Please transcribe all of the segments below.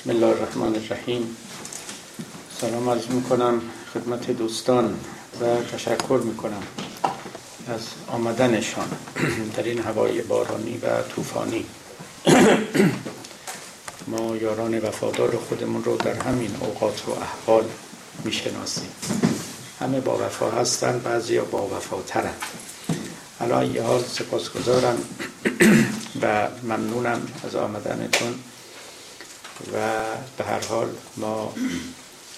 بسم الله الرحمن الرحیم سلام عرض می‌کنم خدمت دوستان و تشکر می‌کنم از آمدنشان در این هوای بارانی و طوفانی. ما یاران وفادار خودمون رو در همین اوقات و احوال می‌شناسیم. همه با وفا هستن بعضی با وفاترن. حالا یه حال سپاسگزارم و ممنونم از آمدنتون. و به هر حال ما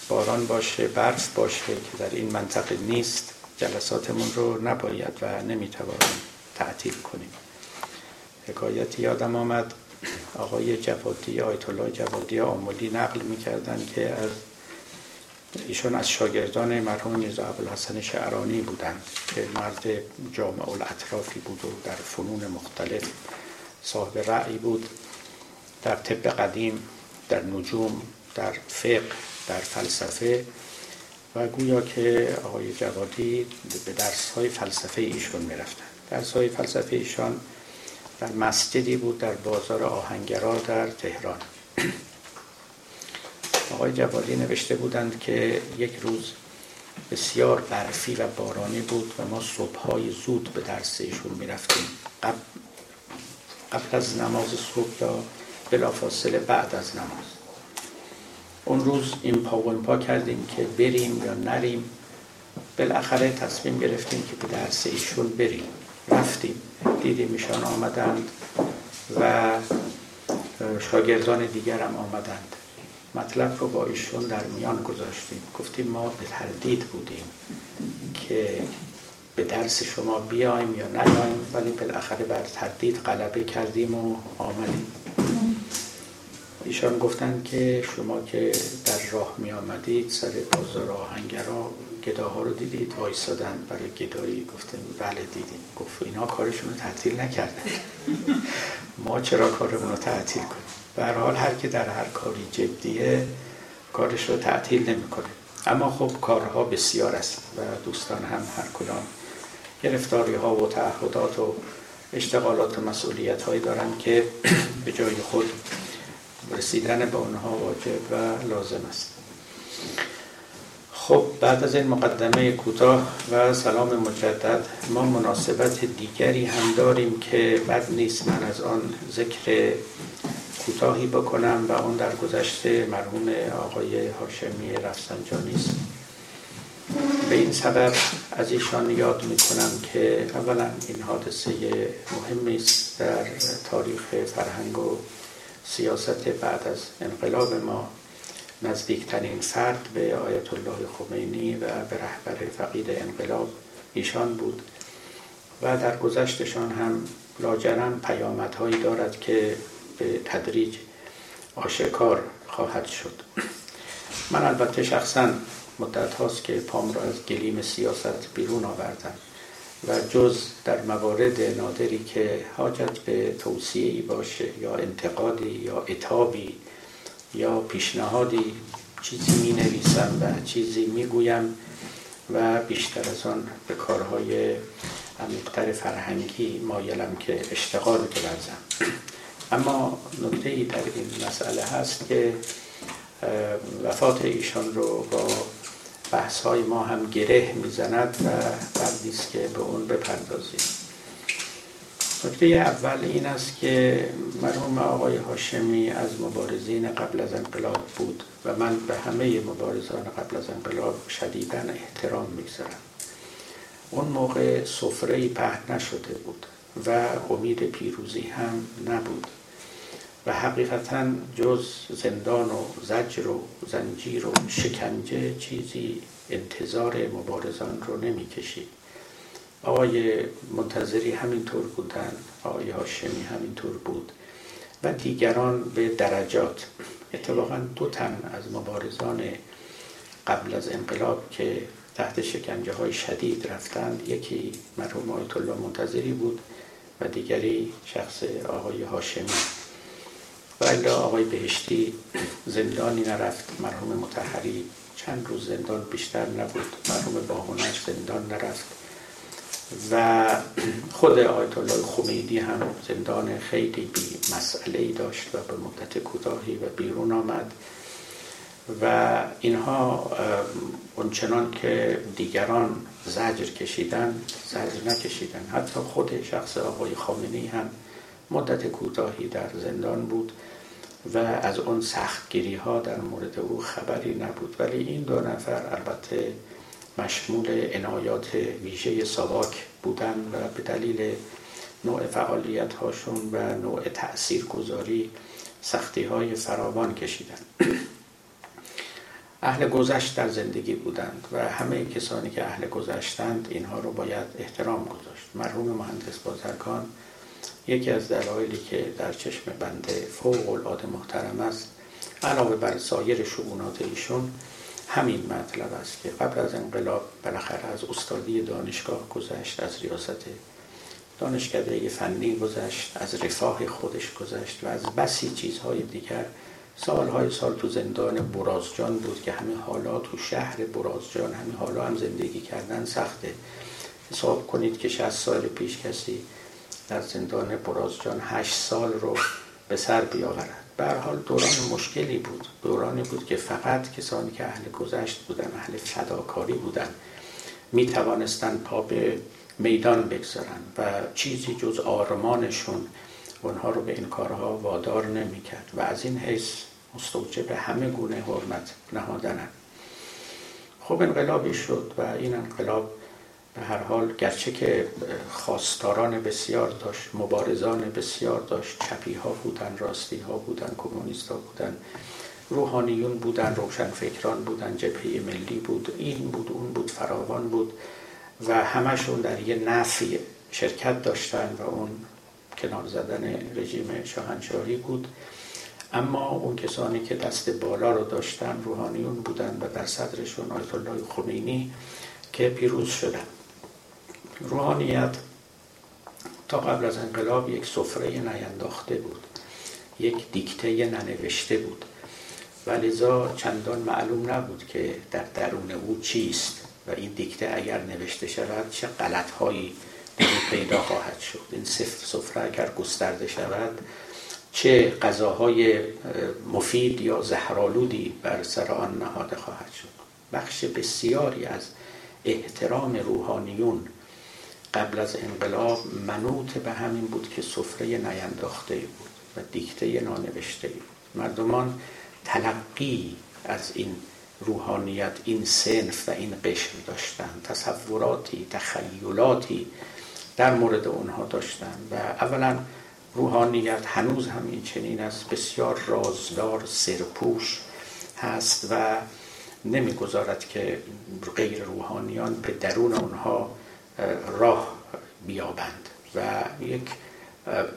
باران باشه برف باشه که در این منطقه نیست جلساتمون رو نباید و نمی‌توانیم تعطیل کنیم. حکایت یادم آمد آقای جوادی آیت الله جوادی آمولی نقل می‌کردن که از ایشون از شاگردان مرحوم میرزا ابوالحسن شعرانی بودند که مرد جامع الاطرافی بود و در فنون مختلف صاحب رأی بود. در طب قدیم در نجوم در فقه در فلسفه و گویا که آقای جوادی به درس های فلسفه ایشون می‌رفتن. درس های فلسفه ایشان در مسجدی بود در بازار آهنگرا در تهران. آقای جوادی نوشته بودند که یک روز بسیار برفی و بارانی بود و ما صبحهای زود به درس ایشون می‌رفتیم. قبل, قبل از نماز صبح یا بلافاصله بعد از نماز. اون روز این پا و پا کردیم که بریم یا نریم. بالاخره تصمیم گرفتیم که به درس ایشون بریم. رفتیم. دیدیم ایشان آمدند و شاگردان دیگر هم آمدند. مطلب رو با ایشون در میان گذاشتیم. گفتیم ما به تردید بودیم که به درس شما بیایم یا نیایم ولی بالاخره بر تردید غلبه کردیم و آمدیم. ایشان گفتند که شما که در راه می آمدید سر بازار آهنگرا گداها رو دیدید وایستادن برای گدایی گفتیم بله دیدیم. گفت اینا کارشون رو تعطیل نکردن. ما چرا کارمون رو تعطیل کنیم؟ به حال هر که در هر کاری جدیه کارش رو تعطیل نمی‌کنه. اما خب کارها بسیار است و دوستان هم هر کدام گرفتاری ها و تعهدات و اشتغالات و مسئولیت هایی دارن که به جای خود رسیدن به اونها واجب و لازم است. خب بعد از این مقدمه کوتاه و سلام مجدد ما مناسبت دیگری هم داریم که بد نیست من از آن ذکر کوتاهی بکنم و اون در گذشته مرحوم آقای هاشمی رفسنجانی است. به این سبب از ایشان یاد می‌کنم که اولا این حادثه مهمی است در تاریخ فرهنگ و سیاست بعد از انقلاب ما. نزدیکترین فرد به آیت الله خمینی و به رهبر فقید انقلاب ایشان بود و در گذشتشان هم لاجرم پیامدهایی دارد که به تدریج آشکار خواهد شد. من البته شخصا مدت هاست که پام را از گلیم سیاست بیرون آوردم و جز در موارد نادری که حاجت به توصیه‌ای باشه یا انتقادی یا اتابی یا پیشنهادی چیزی می نویسم و چیزی می گویم و بیشتر از آن به کارهای عمیقتر فرهنگی مایلم که اشتغال بورزم. اما نکته ای در این مسئله هست که وفات ایشان رو با بحث های ما هم گره می‌زند و بد نیست که به اون بپردازیم نکته اول این است که مرحوم آقای هاشمی از مبارزین قبل از انقلاب بود و من به همه مبارزان قبل از انقلاب شدیدا احترام می‌گذارم. اون موقع سفره پهن نشده بود و امید پیروزی هم نبود. و حقیقتا جز زندان و زجر و زنجیر و شکنجه چیزی انتظار مبارزان رو نمی کشید آقای منتظری همینطور بودن آقای هاشمی همینطور بود و دیگران به درجات. اتفاقا دو تن از مبارزان قبل از انقلاب که تحت شکنجه های شدید رفتند یکی مرحوم آیت الله منتظری بود و دیگری شخص آقای هاشمی. و آقای بهشتی زندانی نرفت مرحوم متحری چند روز زندان بیشتر نبود مرحوم باهونش زندان نرفت و خود آیت الله خمینی هم زندان خیلی بی مسئله ای داشت و به مدت کوتاهی و بیرون آمد و اینها اونچنان که دیگران زجر کشیدن زجر نکشیدن. حتی خود شخص آقای خامنی هم مدت کوتاهی در زندان بود. و از اون سختگیری ها در مورد او خبری نبود. ولی این دو نفر البته مشمول عنایات ویژه ساواک بودن و به دلیل نوع فعالیت هاشون و نوع تأثیر گذاری سختی های فراوان کشیدن. اهل گذشت در زندگی بودند و همه کسانی که اهل گذشتند اینها رو باید احترام گذاشت. مرحوم مهندس بازرگان یکی از دلایلی که در چشم بنده فوق العاده محترم است علاوه بر سایر شعونات ایشون همین مطلب است که قبل از انقلاب بالاخره از استادی دانشگاه گذشت از ریاست دانشکده فنی گذشت از رفاه خودش گذشت و از بسی چیزهای دیگر. سالهای سال تو زندان برازجان بود که همین حالا تو شهر برازجان همین حالا هم زندگی کردن سخته. حساب کنید که 60 سال پیش کسی در زندان برازجان هشت سال رو به سر بیاورد. به حال دوران مشکلی بود. دورانی بود که فقط کسانی که اهل گذشت بودن اهل فداکاری بودن می توانستن پا به میدان بگذارن و چیزی جز آرمانشون اونها رو به این کارها وادار نمی‌کرد و از این حیث مستوجب همه گونه حرمت نهادنن. خب انقلابی شد و این انقلاب به هر حال گرچه که خواستاران بسیار داشت مبارزان بسیار داشت چپی ها بودن راستی ها بودن کمونیست ها بودن روحانیون بودن روشنفکران بودن جبهه ملی بود این بود اون بود فراوان بود و همشون در یه نفی شرکت داشتن و اون کنار زدن رژیم شاهنشاهی بود. اما اون کسانی که دست بالا رو داشتن روحانیون بودن و در صدرشون آیت الله خمینی که پیروز شدن. روحانیت تا قبل از انقلاب یک سفره نینداخته بود. یک دیکته ننوشته بود. و لذا چندان معلوم نبود که در درون او چیست و این دیکته اگر نوشته شود چه غلطهایی پیدا خواهد شد. این سفره اگر گسترده شود چه غذاهای مفید یا زهرالودی بر سر آن نهاده خواهد شد. بخش بسیاری از احترام روحانیون قبل از انقلاب منوط به همین بود که سفره نینداخته بود و دیکته نانوشته بود. مردمان تلقی از این روحانیت این سنف و این قشر داشتن تصوراتی تخیلاتی در مورد اونها داشتن و اولا روحانیت هنوز هم این چنین است بسیار رازدار سرپوش هست و نمی‌گذارد که غیر روحانیان به درون اونها راه بیابند و یک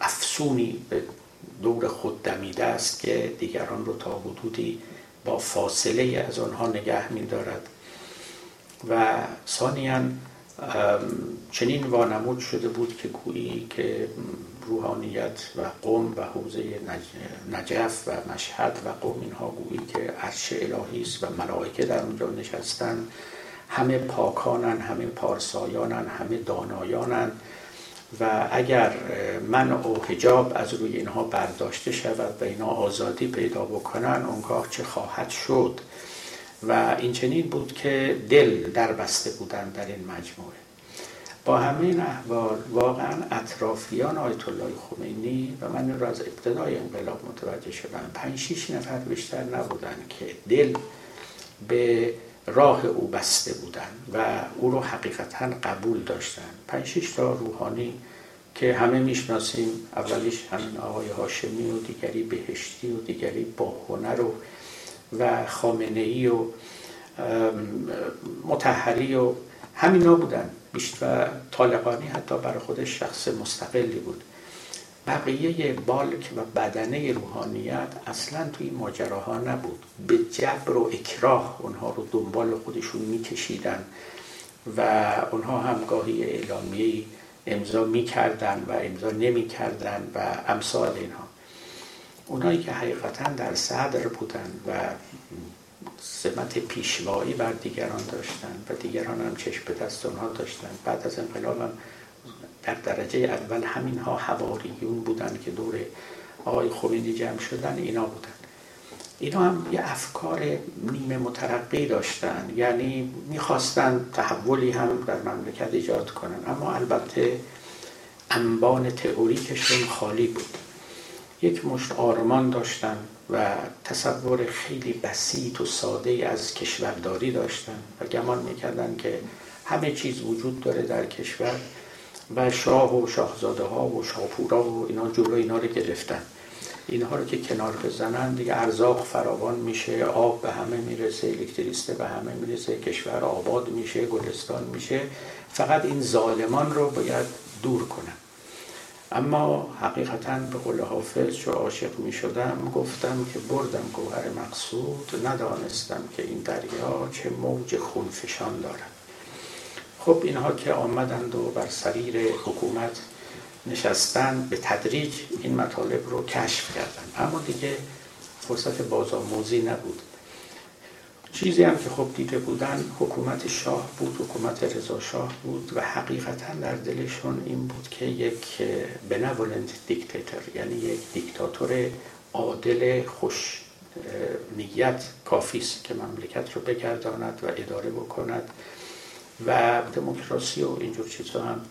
افسونی به دور خود دمیده است که دیگران رو تا حدودی با فاصله از آنها نگه می‌دارد. و ثانیا چنین وانمود شده بود که گویی که روحانیت و قوم و حوزه نجف و مشهد و قوم اینها گویی که عرش الهی است و ملائکه در اونجا نشستن. همه پاکانن همه پارسایانن همه دانایانن و اگر من و حجاب از روی اینها برداشته شود و اینا آزادی پیدا بکنن اونگاه چه خواهد شد؟ و این چنین بود که دل در بسته بودن در این مجموعه. با همه این احوال واقعا اطرافیان آیت الله خمینی و من را از ابتدای انقلاب متوجه شدم. پنج شیش نفر بیشتر نبودن که دل به راه او بسته بودن و او رو حقیقتا قبول داشتن پنج تا روحانی که همه می‌شناسیم اولیش همین آقای هاشمی و دیگری بهشتی و دیگری با هنر و و خامنه ای و متحری و همینا بودن. بیشتر طالقانی حتی برای خودش شخص مستقلی بود. بقیه بالک و بدنه روحانیت اصلا توی ماجراها نبود. به جبر و اکراه اونها رو دنبال خودشون میکشیدن و اونها هم گاهی اعلامیه امضا می‌کردن و امضا نمی‌کردن و امثال اینها. اونایی که حقیقتا در صدر بودن و سمت پیشوایی بر دیگران داشتن و دیگران هم چشم به دست اونها داشتن. بعد از انقلاب هم در درجه اول همین ها حواریون بودن که دور آقای خمینی جمع شدن اینا بودن. اینا هم یه افکار نیمه مترقی داشتن. یعنی می‌خواستن تحولی هم در مملکت ایجاد کنن. اما البته انبان تئوریکشون خالی بود. یک مشت آرمان داشتن و تصور خیلی بسیط و ساده از کشورداری داشتن و گمان می‌کردن که همه چیز وجود داره در کشور. و شاه و شاهزاده ها و شاپورا و اینا جلو اینا رو گرفتن. اینها رو که کنار بزنن دیگه ارزاق فراوان میشه آب به همه می‌رسه الکتریسته به همه می‌رسه کشور آباد میشه گلستان میشه. فقط این ظالمان رو باید دور کنن. اما حقیقتا به قول حافظ چو عاشق می شدم گفتم که بردم گوهر مقصود ندانستم که این دریا چه موج خونفشان دارد. خب اینها که آمدند و بر سریر حکومت نشستن به تدریج این مطالب رو کشف کردن اما دیگه فرصت بازآموزی نبود. چیزی هم که خب دیده بودن حکومت شاه بود حکومت رضا شاه بود و حقیقتا در دلشون این بود که یک بنولنت دیکتاتور یعنی یک دیکتاتور عادل خوش نیت کافی است که مملکت رو بگرداند و اداره بکند. و دموکراسی و اینجور چیزها هم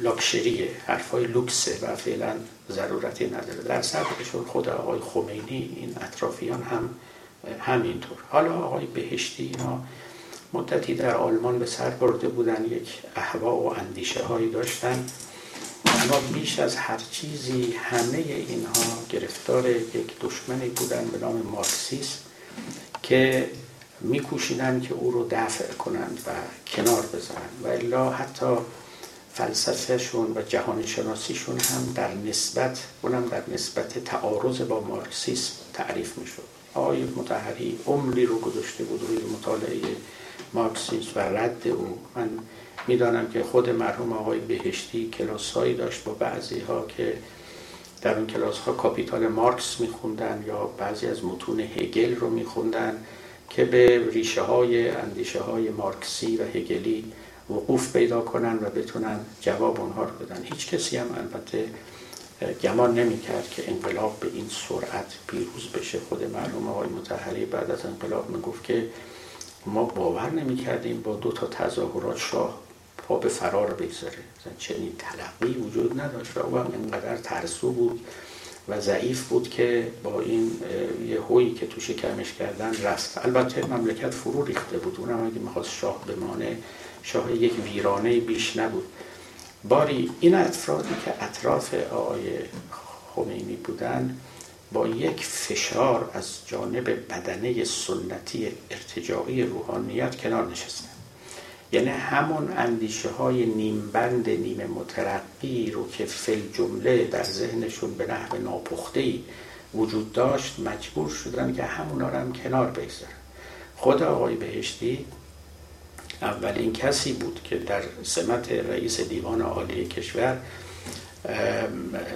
لاکشریه حرفای لوکسه و فعلا ضرورتی نداره. در صدرشون خود آقای خمینی این اطرافیان هم همینطور. حالا آقای بهشتی اینا مدتی در آلمان به سر برده بودن یک احوا و اندیشه هایی داشتن. اما بیش از هر چیزی همه اینها گرفتار یک دشمنی بودن به نام مارکسیسم که میکوشیدن که او رو دفع کنند و کنار بزنند و الا حتی فلسفهشون و جهان شناسیشون هم در نسبت اونم در نسبت تعارض با مارکسیسم تعریف می‌شد. آقای متحری عمری رو گذاشته بود روی مطالعه مارکسیسم و رد او. من می‌دانم که خود مرحوم آقای بهشتی کلاس هایی داشت با بعضی ها که در اون کلاس ها کاپیتال مارکس میخوندن یا بعضی از متون هگل رو میخوندن. که به ریشه های اندیشه های مارکسی و هگلی وقوف پیدا کنن و بتونن جواب اونها رو بدن. هیچ کسی هم البته گمان نمی کرد که انقلاب به این سرعت پیروز بشه. خود مرحوم آقای متحری بعد از انقلاب می گفت که ما باور نمی کردیم با دو تا تظاهرات شاه پا به فرار بگذاره. چنین تلقی وجود نداشت و او هم انقدر ترسو بود. و ضعیف بود که با این یه هویی که تو شکمش کردن رست البته مملکت فرو ریخته بود. اونم اگه می‌خواست شاه بمانه شاه یک ویرانه بیش نبود. باری این افرادی که اطراف آقای خمینی بودن با یک فشار از جانب بدنه سنتی ارتجاعی روحانیت کنار نشستن. یعنی همون اندیشه های نیمبند نیم مترقی رو که فل جمله در ذهنشون به نحو ناپخته وجود داشت مجبور شدن که همونا رو هم کنار بگذارن. خود آقای بهشتی اولین کسی بود که در سمت رئیس دیوان عالی کشور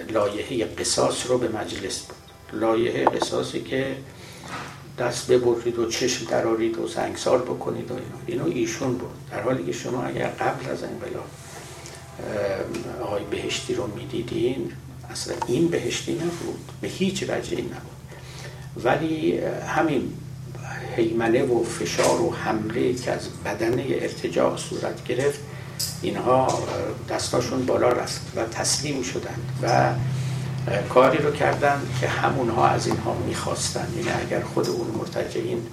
لایحه قصاص رو به مجلس بود. لایحه قصاصی که دست ببرید و چشم درارید و سنگسار بکنید و اینا. اینو ایشون بود. در حالی که شما اگر قبل از انقلاب آقای بهشتی رو می‌دیدین اصلا این بهشتی نبود. به هیچ وجه نبود. ولی همین حیمنه و فشار و حمله که از بدن ارتجاع صورت گرفت اینها دستاشون بالا رفت و تسلیم شدند و کاری رو کردن که همونها از اینها می‌خواستن. یعنی اگر خود اون مرتجعین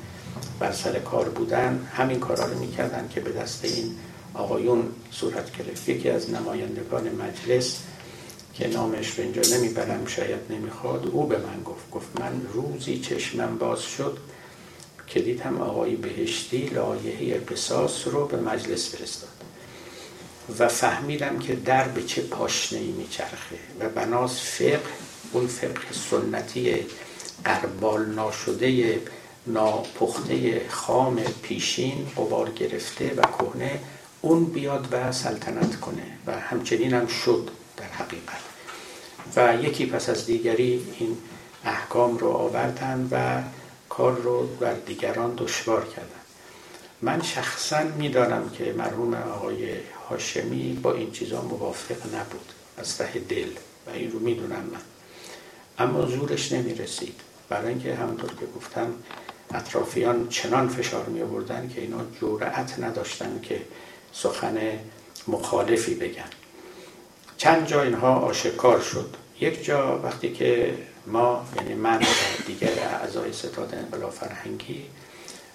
بر سر کار بودن همین کارا رو می‌کردن که به دست این آقایون صورت گرفت. یکی از نمایندگان مجلس که نامش رو اینجا نمی‌برم شاید نمی‌خواد او به من گفت. گفت من روزی چشمم باز شد که دیدم آقای بهشتی لایحه قصاص رو به مجلس فرستاد و فهمیدم که در به چه پاشنه ای میچرخه و بناس فقه اون فقه سنتی قربال ناشده ناپخته خام پیشین قبار گرفته و کهنه اون بیاد و سلطنت کنه و همچنین هم شد در حقیقت. و یکی پس از دیگری این احکام رو آوردن و کار رو بر دیگران دشوار کردن. من شخصا می‌دانم که مرحوم آقای هاشمی با این چیزا موافق نبود. از ته دل. و این رو می‌دونم من. اما زورش نمی‌رسید. برای اینکه همونطور که گفتم اطرافیان چنان فشار می آوردن که اینا جرأت نداشتن که سخن مخالفی بگن. چند جا اینها آشکار شد. یک جا وقتی که ما یعنی من و دیگر اعضای ستاد انقلاب فرهنگی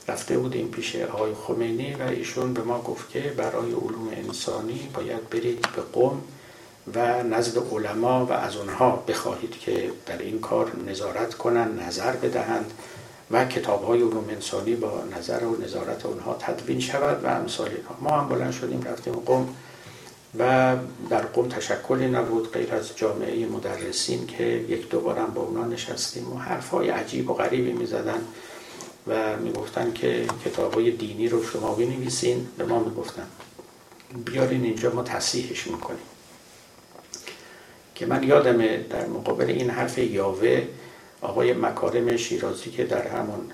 رفته بودیم پیش آقای خمینی و ایشون به ما گفت که برای علوم انسانی باید برید به قوم و نزد علما و از اونها بخواهید که در این کار نظارت کنند نظر بدهند و کتاب های علوم انسانی با نظر و نظارت اونها تدوین شود و امثال ما هم بلند شدیم رفتیم قوم و در قوم تشکلی نبود غیر از جامعه مدرسین که یک دوبارم با اونا نشستیم و حرفهای عجیب و غریبی می زدن و می‌گفتن که کتاب های دینی رو شما بنویسین به ما می‌گفتن. بیارین اینجا ما تصحیحش می‌کنیم. که من یادمه در مقابل این حرف یاوه آقای مکارم شیرازی که در همون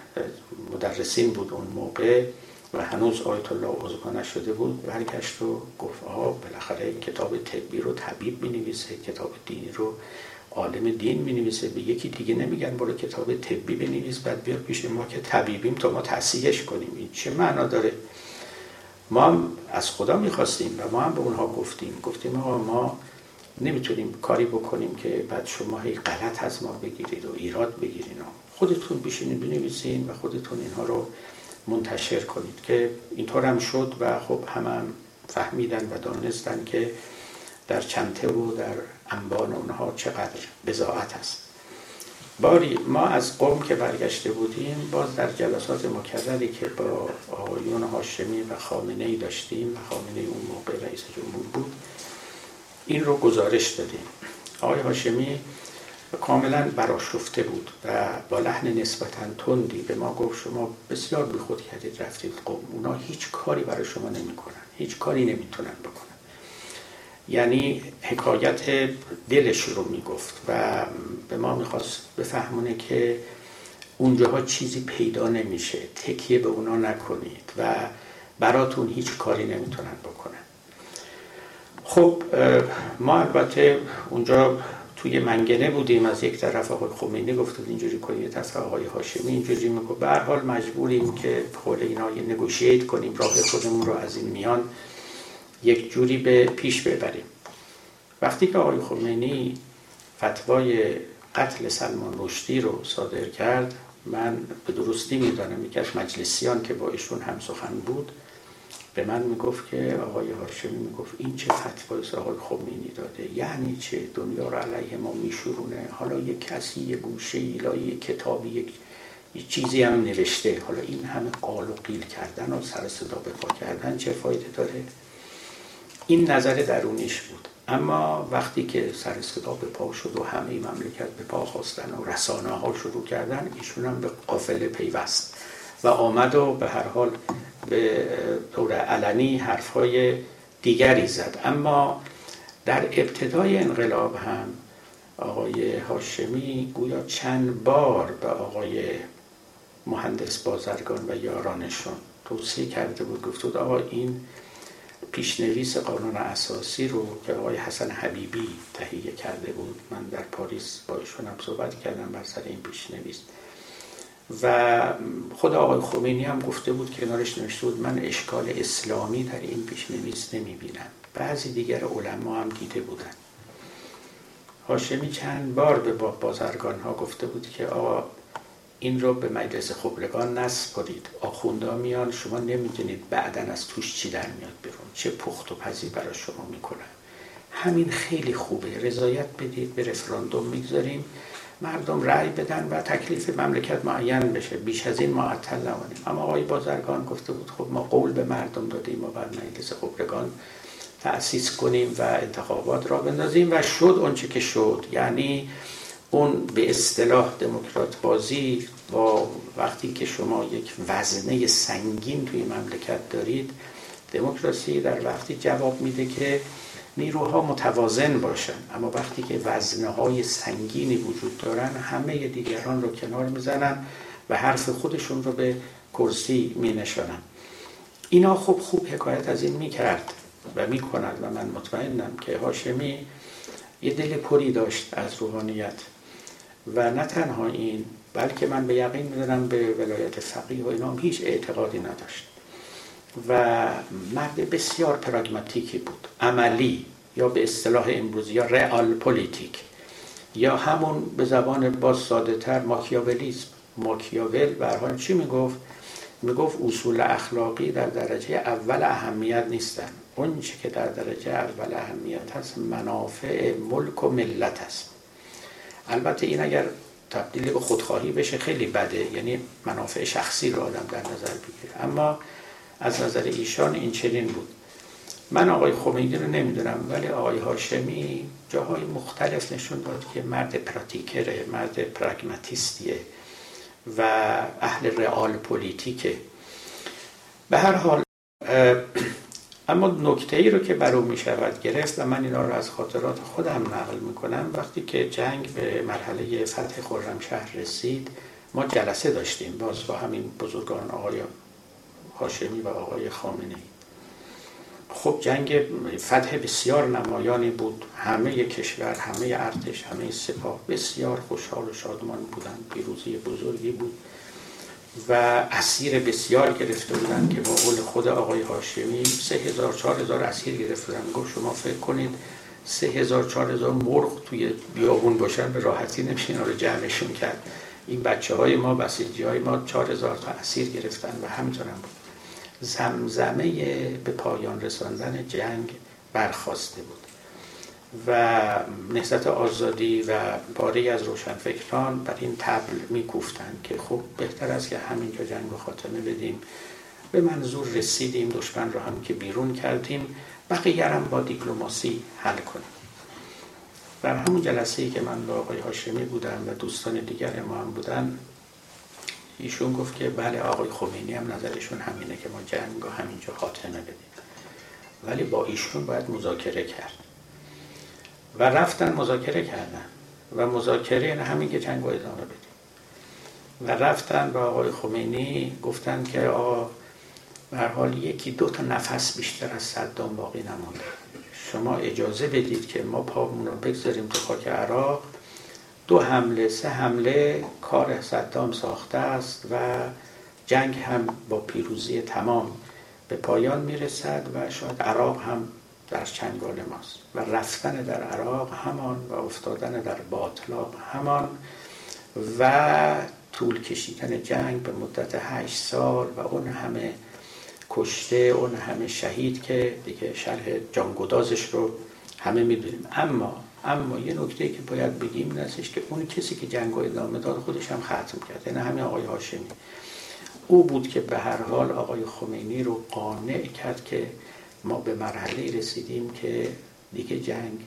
مدرسین بود اون موقع و هنوز آیت الله عضو نشده بود برگشت و گفت آها بالاخره کتاب طبی رو طبیب می نویسه کتاب دینی رو عالم دین می نویسه به یکی دیگه نمیگن برو کتاب طبی بنویس بعد بیا پیش ما که طبیبیم تا ما تصحیحش کنیم. این چه معنا داره؟ ما هم از خدا می‌خواستیم و ما هم به اونها گفتیم. گفتیم آقا ما نمی‌تونیم کاری بکنیم که بعد شما هی غلط از ما بگیرید و ایراد بگیرید. خودتون بشینید بنویسین و خودتون اینها رو منتشر کنید که اینطور هم شد و خب همه هم فهمیدن و دانستن که در چنته و در انبان اونها چقدر بزاعت است. باری ما از قوم که برگشته بودیم باز در جلسات مکرری که با آقایون هاشمی و خامنه ای داشتیم و خامنه اون موقع رئیس جمهور بود این رو گزارش دادیم. آقای هاشمی کاملا براشفته بود و با لحن نسبتا تندی به ما گفت شما بسیار بی خود کردید رفتید قوم. اونا هیچ کاری برای شما نمی‌کنن. هیچ کاری نمی‌تونن بکنن. یعنی حکایت دلش رو می‌گفت و به ما می‌خواست بفهمونه که اونجاها چیزی پیدا نمیشه تکیه به اونا نکنید و براتون هیچ کاری نمی‌تونن بکنن. خب ما البته اونجا توی منگنه بودیم از یک طرف آقای خمینی گفت اینجوری کنیم یه طرف آقای هاشمی اینجوری میگه به حال مجبوریم که خود اینا یه نگوشیت کنیم راه خودمون رو از این میان یک جوری به پیش ببریم. وقتی که آقای خمینی فتوای قتل سلمان رشدی رو صادر کرد من به درستی می‌دانم یکی از مجلسیان که با ایشون هم سخن بود به من می‌گفت که آقای هاشمی می‌گفت این چه فتوای آقای خمینی داده؟ یعنی چه؟ دنیا رو علیه ما میشورونه. حالا یک کسی یه گوشه یا یک کتابی یک چیزی هم نوشته. حالا این همه قال و قیل کردن و سر صدا به پا کردن چه فایده داره؟ این نظر درونیش بود. اما وقتی که سر صدا به پا شد و همه مملکت به پا خواستن و رسانه ها شروع کردن ایشون هم به قافله پیوست و آمد و به هر حال به طور علنی حرفهای دیگری زد. اما در ابتدای انقلاب هم آقای هاشمی گویا چند بار به آقای مهندس بازرگان و یارانشون توصیه کرده بود گفت بود آقا این پیشنویس قانون اساسی رو که آقای حسن حبیبی تهیه کرده بود. من در پاریس با ایشون هم صحبت کردم بر سر این پیشنویس. و خود آقای خمینی هم گفته بود کنارش نوشته بود من اشکال اسلامی در این پیشنویس نمی‌بینم. بعضی دیگر علما هم دیده بودن. هاشمی چند بار به بازرگان ها گفته بود که آقا این رو به مجلس خبرگان نصب کنید. آخونده میان. شما نمی‌دونید بعدا از توش چی در میاد بیرون. چه پخت و پزی برای شما می‌کنن. همین خیلی خوبه. رضایت بدید. به رفراندوم می‌گذاریم. مردم رأی بدن و تکلیف مملکت معین بشه. بیش از این معطل نمانیم. اما آقای بازرگان گفته بود خب ما قول به مردم دادیم و بعد مجلس خبرگان تأسیس کنیم و انتخابات را بندازیم و شد اونچه که شد. یعنی اون به اصطلاح دموکرات بازی با وقتی که شما یک وزنه سنگین توی مملکت دارید دموکراسی در وقتی جواب میده که نیروها متوازن باشن. اما وقتی که وزنه های سنگینی وجود دارن همه دیگران رو کنار می‌زنن و حرف خودشون رو به کرسی می نشانن اینا خب خوب حکایت از این می کرد و می کند و من مطمئنم که هاشمی یه دل پری داشت از روحانیت. و نه تنها این بلکه من به یقین می‌دونم به ولایت فقیه و اینا هیچ اعتقادی نداشت. و مرد بسیار پراگماتیکی بود. عملی یا به اصطلاح امروزی یا رئال پولیتیک یا همون به زبان باز ساده تر ماکیاولیسم. ماکیاول برهای چی می‌گفت؟ می‌گفت اصول اخلاقی در درجه اول اهمیت نیستن. اون چی که در درجه اول اهمیت هست منافع ملک و ملت هست. البته این اگر تبدیل به خودخواهی بشه خیلی بده یعنی منافع شخصی رو آدم در نظر بگیره. اما از نظر ایشان این چنین بود. من آقای خمینی رو نمی‌دونم ولی آقای هاشمی جاهای مختلف نشون داد که مرد پراتیکره مرد پراگماتیستیه و اهل رئال پولیتیکه. به هر حال اما نکته ای رو که بر او می شود گرفت و من اینا رو از خاطرات خودم نقل می کنم وقتی که جنگ به مرحله فتح خرمشهر رسید ما جلسه داشتیم باز با همین بزرگان آقای هاشمی و آقای خامنه خب جنگ فتح بسیار نمایانی بود همه کشور همه ارتش همه سپاه بسیار خوشحال و شادمان بودند. پیروزی بزرگی بود. و اسیر بسیار گرفته بودن که با قول خود آقای هاشمی سه هزار چهار هزار اسیر گرفته بودن گفت شما فکر کنید سه هزار چهار هزار مرغ توی بیابون باشن به راحتی نمیشه رو جمعشون کرد. این بچه های ما بسیجی های ما چهار هزار تا اسیر گرفتن و همینطور هم بود. زمزمه به پایان رساندن جنگ برخواسته بود. و نهضت آزادی و پاره از روشنفکران بر این تبل میکوفتند که خب بهتر است که همینجا جنگ و خاتمه بدیم. به منظور رسیدیم دشمن رو هم که بیرون کردیم. بقیه هم با دیپلماسی حل کنیم. در همون جلسه که من با آقای هاشمی بودم و دوستان دیگر ما هم بودن ایشون گفت که بله آقای خمینی هم نظرشون همینه که ما جنگ و همینجا خاتمه بدیم. ولی با ایشون باید مذاکره کرد. و رفتن مذاکره کردن. و مذاکره یعنی همین که جنگ ادامه بدیم. و رفتن با آقای خمینی گفتن که آقا به حال یکی دو تا نفس بیشتر از صدام باقی نمانده. شما اجازه بدید که ما پامون رو بگذاریم تو خاک عراق. دو حمله سه حمله کار صدام ساخته است و جنگ هم با پیروزی تمام به پایان می‌رسد و شاید عراق هم در چنگال ماست. و رفتن در عراق همان و افتادن در باطلاق همان و طول کشیدن جنگ به مدت هشت سال و اون همه کشته اون همه شهید که دیگه شرح جانگدازش رو همه می‌دونیم. اما اما یه نکته که باید بگیم این استش که اون کسی که جنگ ادامه داد خودش هم ختم کرد. یعنی همین آقای هاشمی. او بود که به هر حال آقای خمینی رو قانع کرد که ما به مرحله رسیدیم که دیگه جنگ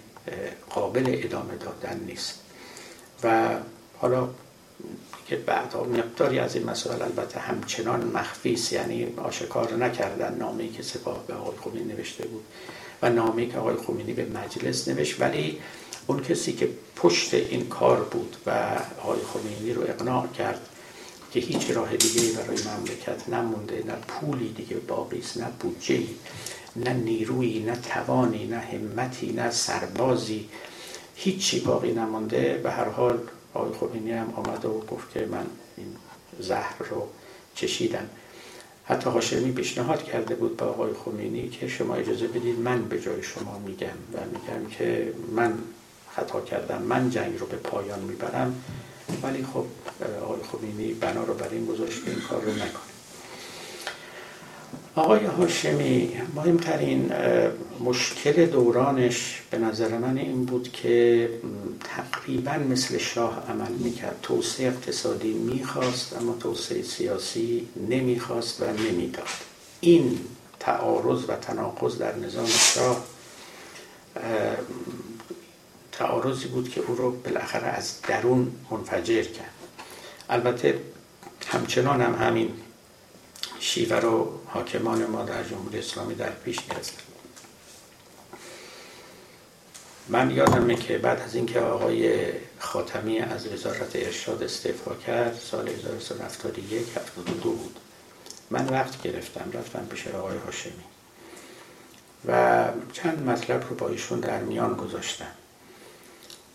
قابل ادامه دادن نیست. و حالا که بعدها مقداری از این مسائل البته همچنان مخفی است یعنی آشکار نکردن نامه‌ای که سپاه به آقای خمینی نوشته بود و نامه‌ای که آقای خمینی به مجلس نوشت. ولی اون کسی که پشت این کار بود و آقای خمینی رو اقناع کرد که هیچ راه دیگه برای مملکت نمونده نه پولی دیگه باقی است نه بودجه نه نیرویی نه توانی نه همتی نه سربازی. هیچی باقی نمانده. به هر حال آقای خمینی هم آمده و گفت که من این زهر رو چشیدم. حتی هاشمی پیشنهاد کرده بود به آقای خمینی که شما اجازه بدید من به جای شما میگم و میگم که من خطا کردم من جنگ رو به پایان می‌برم. ولی خب آقای خمینی بنا رو بر این گذاشت این کار رو نکنه. آقای هاشمی مهمترین مشکل دورانش به نظر من این بود که تقریبا مثل شاه عمل می‌کرد. توسعه اقتصادی می‌خواست اما توسعه سیاسی نمی‌خواست و نمی‌داد. این تعارض و تناقض در نظام شاه تعارضی بود که او رو بالاخره از درون منفجر کرد. البته همچنان هم همین شیوه رو حاکمان ما در جمهوری اسلامی در پیش گرفتن من یادمه که بعد از اینکه آقای خاتمی از وزارت ارشاد استعفا کرد سال 1371 72 بود. من وقت گرفتم رفتم پیش آقای هاشمی. و چند مطلب رو با ایشون در میان گذاشتم.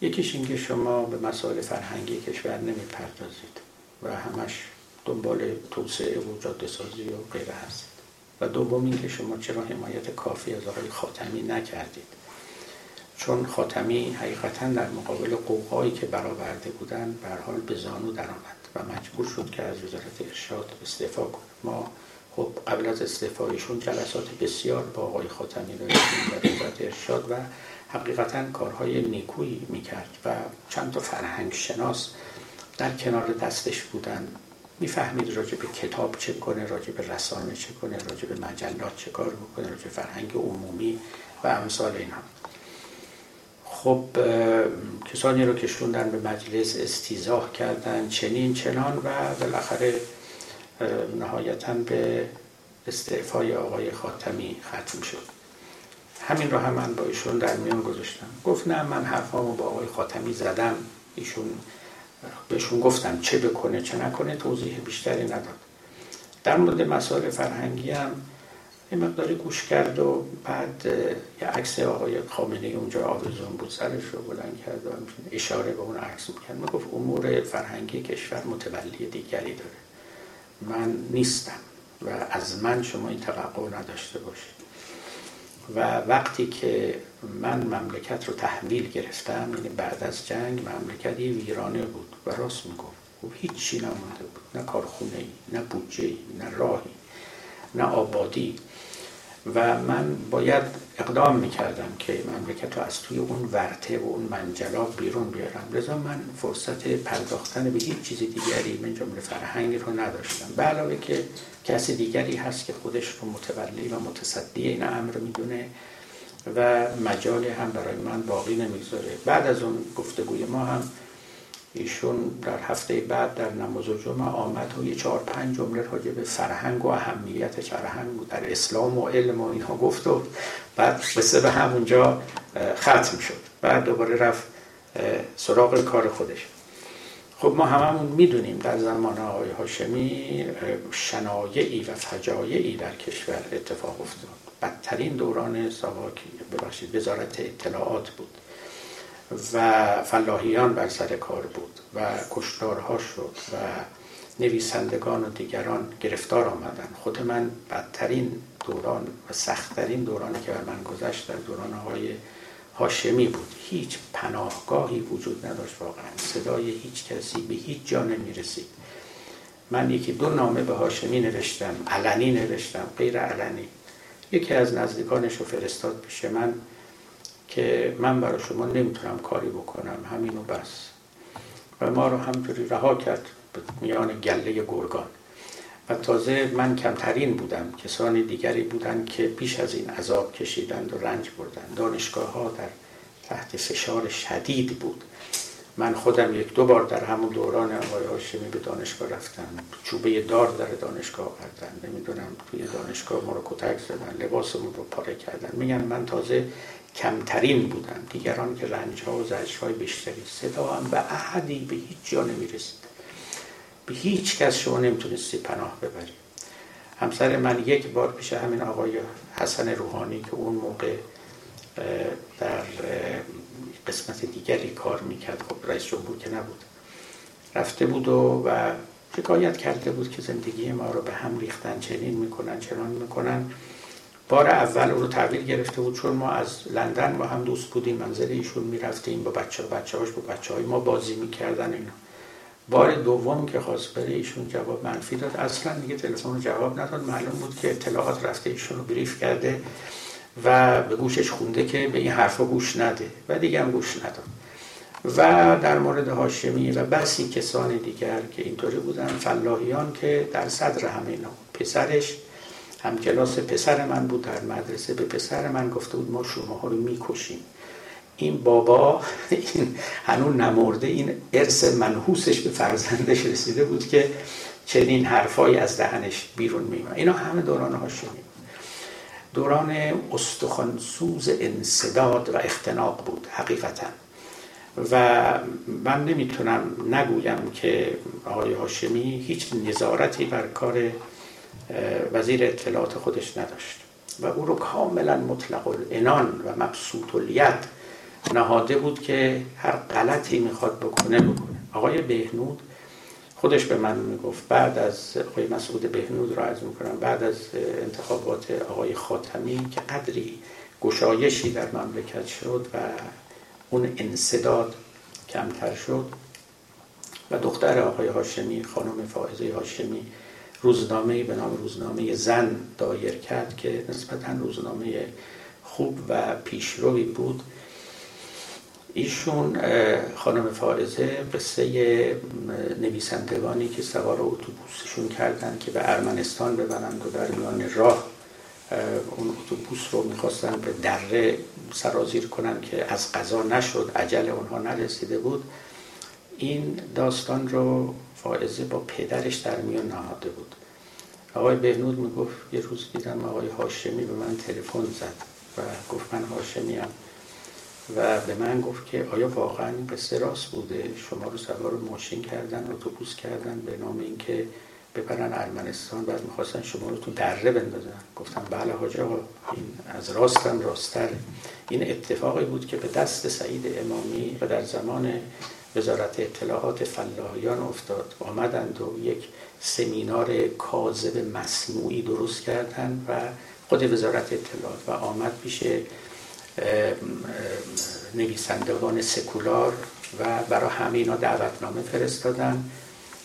یکیش اینکه شما به مسائل فرهنگی کشور نمی‌پردازید و همش دنبال توسعه و جاده سازی و غیره هستید و دوم اینکه شما چرا حمایت کافی از آقای خاتمی نکردید. چون خاتمی حقیقتا در مقابل قوقایی که برآورده بودن به حال به زانو درآمد و مجبور شد که از وزارت ارشاد استعفا کنه ما خب قبل از استعفایشون جلسات بسیار با آقای خاتمی داشتیم در وزارت ارشاد و حقیقتا کارهای نیکویی می‌کرد و چند تا فرهنگ شناس در کنار دستش بودن می‌فهمید راجع به کتاب چه کنه راجع به رسانه چه کنه راجع به مجلات چه کار بکنه راجع به فرهنگ عمومی و امثال اینها. خب کسانی رو که شوندن به مجلس استیزاه کردن چنین چنان و بالاخره نهایتا به استعفای آقای خاتمی ختم شد. همین رو هم من با ایشون در میان گذاشتم. گفت نه من حرفامو با آقای خاتمی زدم. ایشون بهشون گفتم چه بکنه چه نکنه توضیح بیشتری نداد. در مورد مسائل فرهنگی هم یه مقداری گوش کرد و بعد یه عکس آقای خامنه اونجا آویزون بود سرش رو بلند کرد و اشاره به اون عکس کرد من گفت امور فرهنگی کشور متولی دیگری داره. من نیستم و از من شما این توقع نداشته باشید. و وقتی که من مملکت رو تحویل گرفتم یعنی بعد از جنگ مملکت یه ویرانه بود و راست می‌گفت. و هیچی نمونده بود. نه کارخونه ای نه بودجه نه راهی نه آبادی. و من باید اقدام می‌کردم که مملکت رو از توی اون ورته و اون منجلا بیرون بیارم. لذا من فرصت پرداختن به هیچ چیز دیگری من جمله فرهنگ رو نداشتم. به علاوه که کسی دیگری هست که خودش رو متولی و متصدی این امر می‌دونه و مجالی هم برای من باقی نمی‌گذاره. بعد از اون گفتگوی ما هم ایشون در هفته بعد در نماز جمعه آمد و یه چهار پنج جمله راجع به فرهنگ و اهمیت فرهنگ و در اسلام و علم و اینها گفت و بعد قصه به همونجا ختم شد. بعد دوباره رفت سراغ کار خودش. خب ما هممون می‌دونیم در زمان آقای هاشمی شنایعی و فجایعی در کشور اتفاق افتاد. بدترین دوران ساواکی ببخشید وزارت اطلاعات بود. و فلاحیان بر سر کار بود و کشتارها شد و نویسندگان و دیگران گرفتار آمدن. خود من بدترین دوران و سختترین دورانی که بر من گذشت در دوران های هاشمی بود. هیچ پناهگاهی وجود نداشت واقعا. صدای هیچ کسی به هیچ جا نمی رسید من یکی دو نامه به هاشمی نوشتم علنی نوشتم غیر علنی. یکی از نزدیکانش رو فرستاد پیش من. که من برای شما نمی‌تونم کاری بکنم. همینو بس. و ما رو همطوری رها کرد میان گله گرگان. و تازه من کمترین بودم. کسانی دیگری بودند که پیش از این عذاب کشیدند و رنج بردند. دانشگاه ها در تحت فشار شدید بود. من خودم یک دو بار در همون دوران آقای هاشمی به دانشگاه رفتم. چوبه دار در دانشگاه آوردن. نمی‌دونم توی دانشگاه ما رو کتک زدن لباسمون رو پاره کردن. میگن من تازه کمترین بودم دیگران که رنج ها و زجر های بیشتری صدا هم به احدی به هیچ جا نمی‌رسید. به هیچ کس شما نمی‌تونستی پناه ببرید همسر من یک بار پیش همین آقای حسن روحانی که اون موقع در قسمت دیگری کار می‌کرد خب رئیس جمهور که نبود رفته بود و, و شکایت کرده بود که زندگی ما رو به هم ریختن چنین می‌کنن چنان می‌کنن. بار اول او رو تحویل گرفته بود چون ما از لندن با هم دوست بودیم منزل ایشون می‌رفتیم با بچه بچه هاش با بچه های ما بازی می‌کردن اینا. بار دوم که خواست بره ایشون جواب منفی داد. اصلا دیگه تلفن رو جواب نداد. معلوم بود که اطلاعات رفته ایشون رو بریف کرده و به گوشش خونده که به این حرفا گوش نده و دیگه هم گوش نداد. و در مورد هاشمی و بسی کسان دیگر که اینطوری بودن فلاحیان که در صدر همه اینا پسرش هم کلاس پسر من بود در مدرسه به پسر من گفته بود ما شما رو می‌کشیم. این بابا این هنون نمرده این ارث منحوسش به فرزندش رسیده بود که چنین حرفایی از دهنش بیرون میومد اینا همه دوران هاشمی دوران استخوانسوز انصداد و اختناق بود حقیقتا. و من نمی‌تونم نگویم که آقای هاشمی هیچ نظارتی بر کار وزیر اطلاعات خودش نداشت. و او رو کاملا مطلق الانان و مبسوط الید نهاده بود که هر غلطی می‌خواد بکنه بکنه. آقای بهنود خودش به من می‌گفت بعد از آقای مسعود بهنود را از می‌کنم بعد از انتخابات آقای خاتمی که قدری گشایشی در مملکت شد و اون انصداد کمتر شد و دختر آقای هاشمی خانم فائزه هاشمی روزنامه به نام روزنامه زن دایر کرد که نسبتا روزنامه خوب و پیشروی بود. ایشون خانم فائزه قصه نویسندگانی که سوار اتوبوسشون کردن که به ارمنستان ببرند و در میان راه اون اتوبوس رو می‌خواستن به دره سرازیر کنن که از قضا نشد عجل اونها نرسیده بود. این داستان رو فائزه با پدرش در میان نهاده بود. آقای بهنود می‌گفت یه روز دیدم آقای هاشمی به من تلفن زد و گفت من هاشمی هم و به من گفت که آیا واقعا این قصه راست بوده؟ شما رو سوار ماشین کردن اتوبوس کردن به نام اینکه ببرن ارمنستان. بعد می‌خواستن شما رو تو دره بندازن. گفتم بله حاج این از راستم راستره. این اتفاقی بود که به دست سعید امامی و در زمان وزارت اطلاعات فلاحیان افتاد. آمدند و یک سمینار کاذب مصنوعی درست کردن و خود وزارت اطلاعات و آمد پیش نویسندگان سکولار و برای همه اینا دعوتنامه فرستادن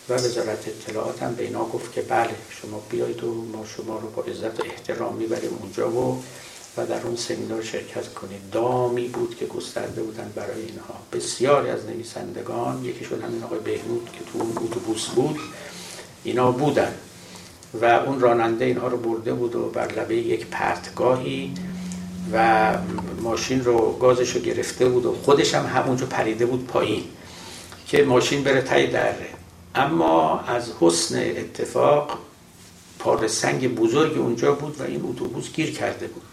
و وزارت اطلاعات هم به اینا گفت که بله شما بیایید و ما شما رو با عزت و احترام می‌بریم اونجا و و در اون سمینار شرکت کنید. دامی بود که گسترده بودن برای اینها. بسیاری از نویسندگان یکیشون همین آقای بهنود که تو اون اتوبوس بود اینا بودن. و اون راننده اینها رو برده بود و بر لبه یک پرتگاهی و ماشین رو گازش رو گرفته بود و خودش هم همونجا پریده بود پایین که ماشین بره تای دره. اما از حسن اتفاق پار سنگ بزرگی اونجا بود و این اتوبوس گیر کرده بود.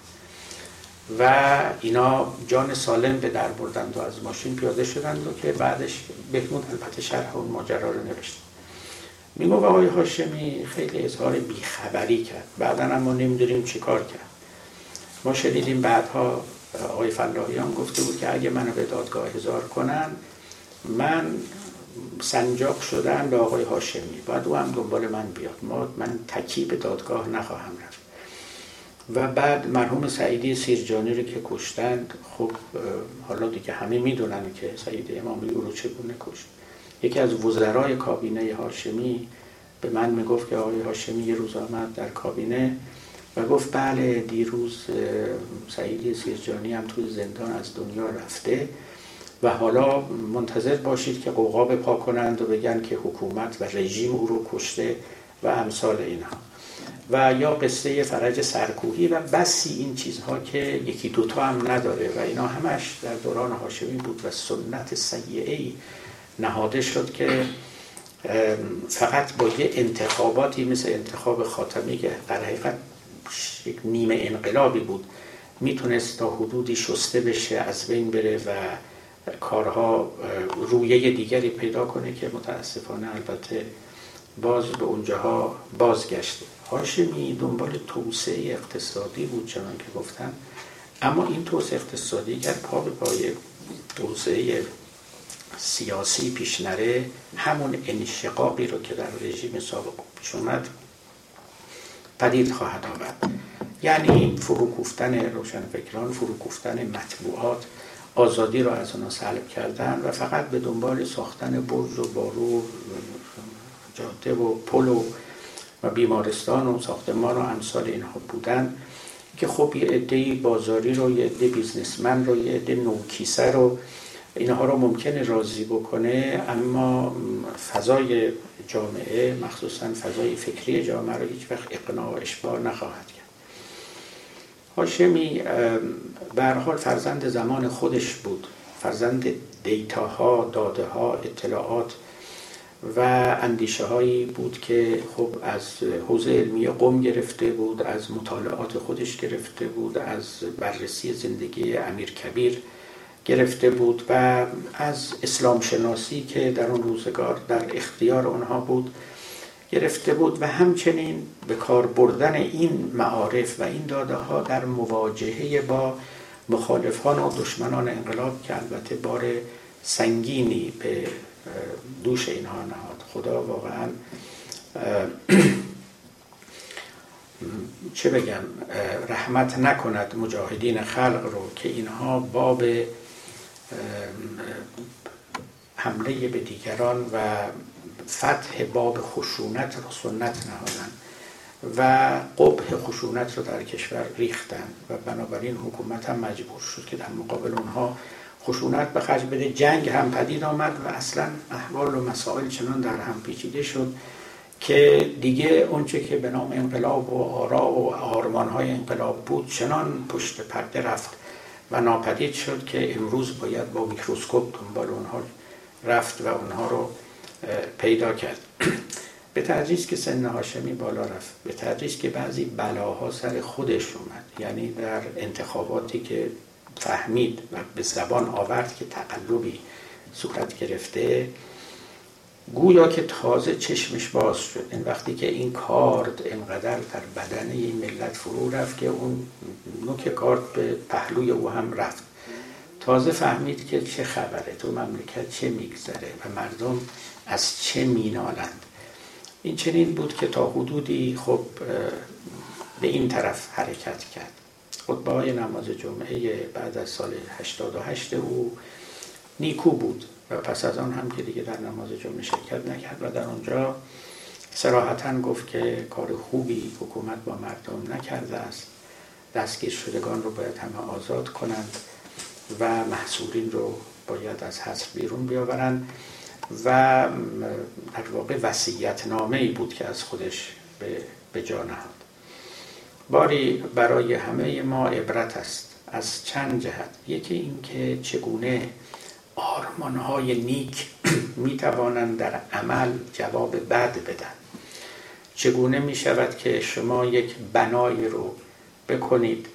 و اینا جان سالم به در بردند و از ماشین پیاده شدند و که بعدش بهمون البته شرح اون ماجرا رو نوشت میگو آقای هاشمی خیلی اظهار بیخبری کرد. بعدا اما نمی‌دونیم چی کار کرد. ما شنیدیم بعدها آقای فلاحیان گفته بود که اگه منو به دادگاه هزار کنن من سنجاق شدن به آقای هاشمی. باید او هم دنبال من بیاد. ما من تکی به دادگاه نخواهم رفت. و بعد مرحوم سعیدی سیرجانی رو که کشتند خب حالا دیگه همه می‌دونن که سعید امامی او رو چگونه کشت. یکی از وزرای کابینه هاشمی به من می‌گفت که آقای هاشمی یه روز آمد در کابینه و گفت بله دیروز سعیدی سیرجانی هم توی زندان از دنیا رفته و حالا منتظر باشید که قوقا پا کنند و بگن که حکومت و رژیم او رو کشته و امثال اینها. و یا قصه فرج سرکوهی و بسی این چیزها که یکی دوتا هم نداره و اینا همش در دوران هاشمی بود و سنت سیعه نهاده شد که فقط با یه انتخاباتی مثل انتخاب خاتمی که در حقیقت یک نیمه انقلابی بود می‌تونست تا حدودی شسته بشه از بین بره و کارها رویه دیگری پیدا کنه که متاسفانه البته باز به اونجاها بازگشته. هاشمی دنبال توسعه اقتصادی بود چنان که گفتم. اما این توسعه اقتصادی اگر پا به پای توسعه سیاسی پیش نره همون انشقاقی رو که در رژیم سابق پیش اومد پدید خواهد آورد یعنی فروکوفتن روشنفکران فروکوفتن مطبوعات آزادی را از آنها سلب کردن و فقط به دنبال ساختن برج و بارو جاده و پل و, و بیمارستان و ساختمان و امثال اینها بودن که خب یه عده بازاری رو یه عده بیزنسمن رو یه عده نوکیسه رو اینها رو ممکنه راضی بکنه اما فضای جامعه مخصوصا فضای فکری جامعه رو هیچ وقت اقناع و اشبار نخواهد کرد. هاشمی به فرزند زمان خودش بود. فرزند دیتاها داده ها اطلاعات و اندیشه هایی بود که خب از حوزه علمی قوم گرفته بود از مطالعات خودش گرفته بود از بررسی زندگی امیر کبیر گرفته بود و از اسلام شناسی که در اون روزگار در اختیار آنها بود گرفته بود و همچنین به کار بردن این معارف و این داده ها در مواجهه با مخالفان و دشمنان انقلاب که البته بار سنگینی به دوش اینها نهاد. خدا واقعا چه بگم رحمت نکند مجاهدین خلق رو که اینها باب حمله به دیگران و فتح باب خشونت رو سنت نهادن و قبح خشونت رو در کشور ریختن. و بنابراین حکومت هم مجبور شد که در مقابل اونها خشونت به خرج بده. جنگ هم پدید آمد و اصلا احوال و مسائل چنان در هم پیچیده شد که دیگه اونچه که به نام انقلاب و آرا و آرمان های انقلاب بود چنان پشت پرده رفت و ناپدید شد که امروز باید با میکروسکوپ دنبال اونها رفت و اونها رو پیدا کرد. به تدریج که سن هاشمی بالا رفت. به تدریج که بعضی بلاها سر خودش اومد. یعنی در انتخاباتی که فهمید و به زبان آورد که تقلبی صورت گرفته. گویا که تازه چشمش باز شد. این وقتی که این کارد انقدر در بدن این ملت فرو رفت که اون نوک کارد به پهلوی او هم رفت. تازه فهمید که چه خبره تو مملکت چه میگذره و مردم از چه مینالند. این چنین بود که تا حدودی خب به این طرف حرکت کرد. خطبه های نماز جمعه بعد از سال 88 او نیکو بود و پس از آن هم که دیگه در نماز جمعه شرکت نکرد و در اونجا سراحتا گفت که کار خوبی حکومت با مردم نکرده است. دستگیر شدگان رو باید همه آزاد کنند و محصولین رو باید از حصر بیرون بیاورند و در واقع وسیعت نامه ای بود که از خودش به جا نهاد. باری برای همه ما عبرت است از چند جهت. یکی اینکه چگونه آرمانهای نیک می توانند در عمل جواب بد بدن. چگونه می شود که شما یک بنایی رو بکنید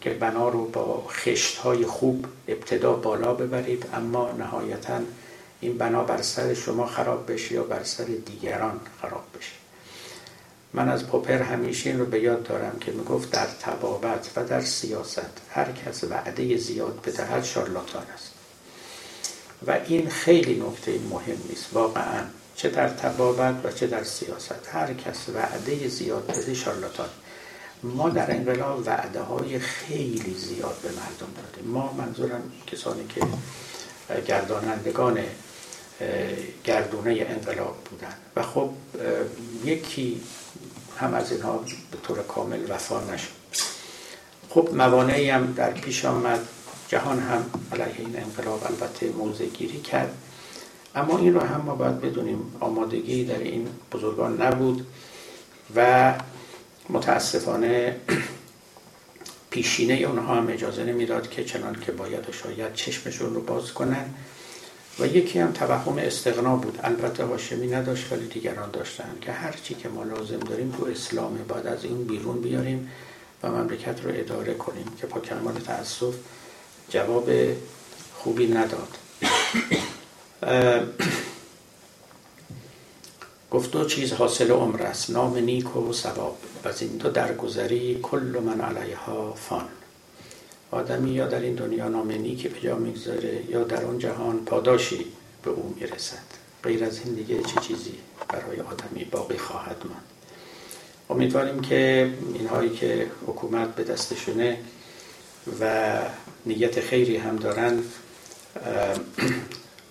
که بنا رو با خشت های خوب ابتدا بالا ببرید اما نهایتا این بنا بر سر شما خراب بشه یا بر سر دیگران خراب بشه؟ من از پوپر همیشه این رو به یاد دارم که می‌گفت در تبابت و در سیاست هر کس وعده زیاد بدهد شارلاتان است. و این خیلی نکته مهم نیست واقعا چه در تبابت و چه در سیاست. هر کس وعده زیاد بده شارلاتان. ما در انقلاب وعده های خیلی زیاد به مردم دادیم. ما منظورم کسانی که گردانندگان گردونه انقلاب بودن. و خب یکی هم از اینها به طور کامل وفا نشد. خب موانعی هم در پیش آمد. جهان هم علیه این انقلاب البته موضع گیری کرد. اما این رو هم ما باید بدونیم آمادگی در این بزرگان نبود و متاسفانه پیشینه اونها هم اجازه نمی‌داد که چنان که باید و شاید چشمشون رو باز کنن. و یکی هم توهم استقنا بود. البته هاشمی نداشت ولی دیگران داشتن که هر چی که ما لازم داریم تو اسلامه باید از این بیرون بیاریم و مملکت رو اداره کنیم که با کمال تاسف جواب خوبی نداد. گفت دو چیز حاصل عمر است. نام نیک و ثواب. و از این دو درگذری کل من علیها فان. آدمی یا در این دنیا نام نیکی به جا می‌گذاره یا در اون جهان پاداشی به او می‌رسد. غیر از این دیگه چه چیزی برای آدمی باقی خواهد ماند؟ امیدواریم که اینهایی که حکومت به دستشونه و نیت خیری هم دارن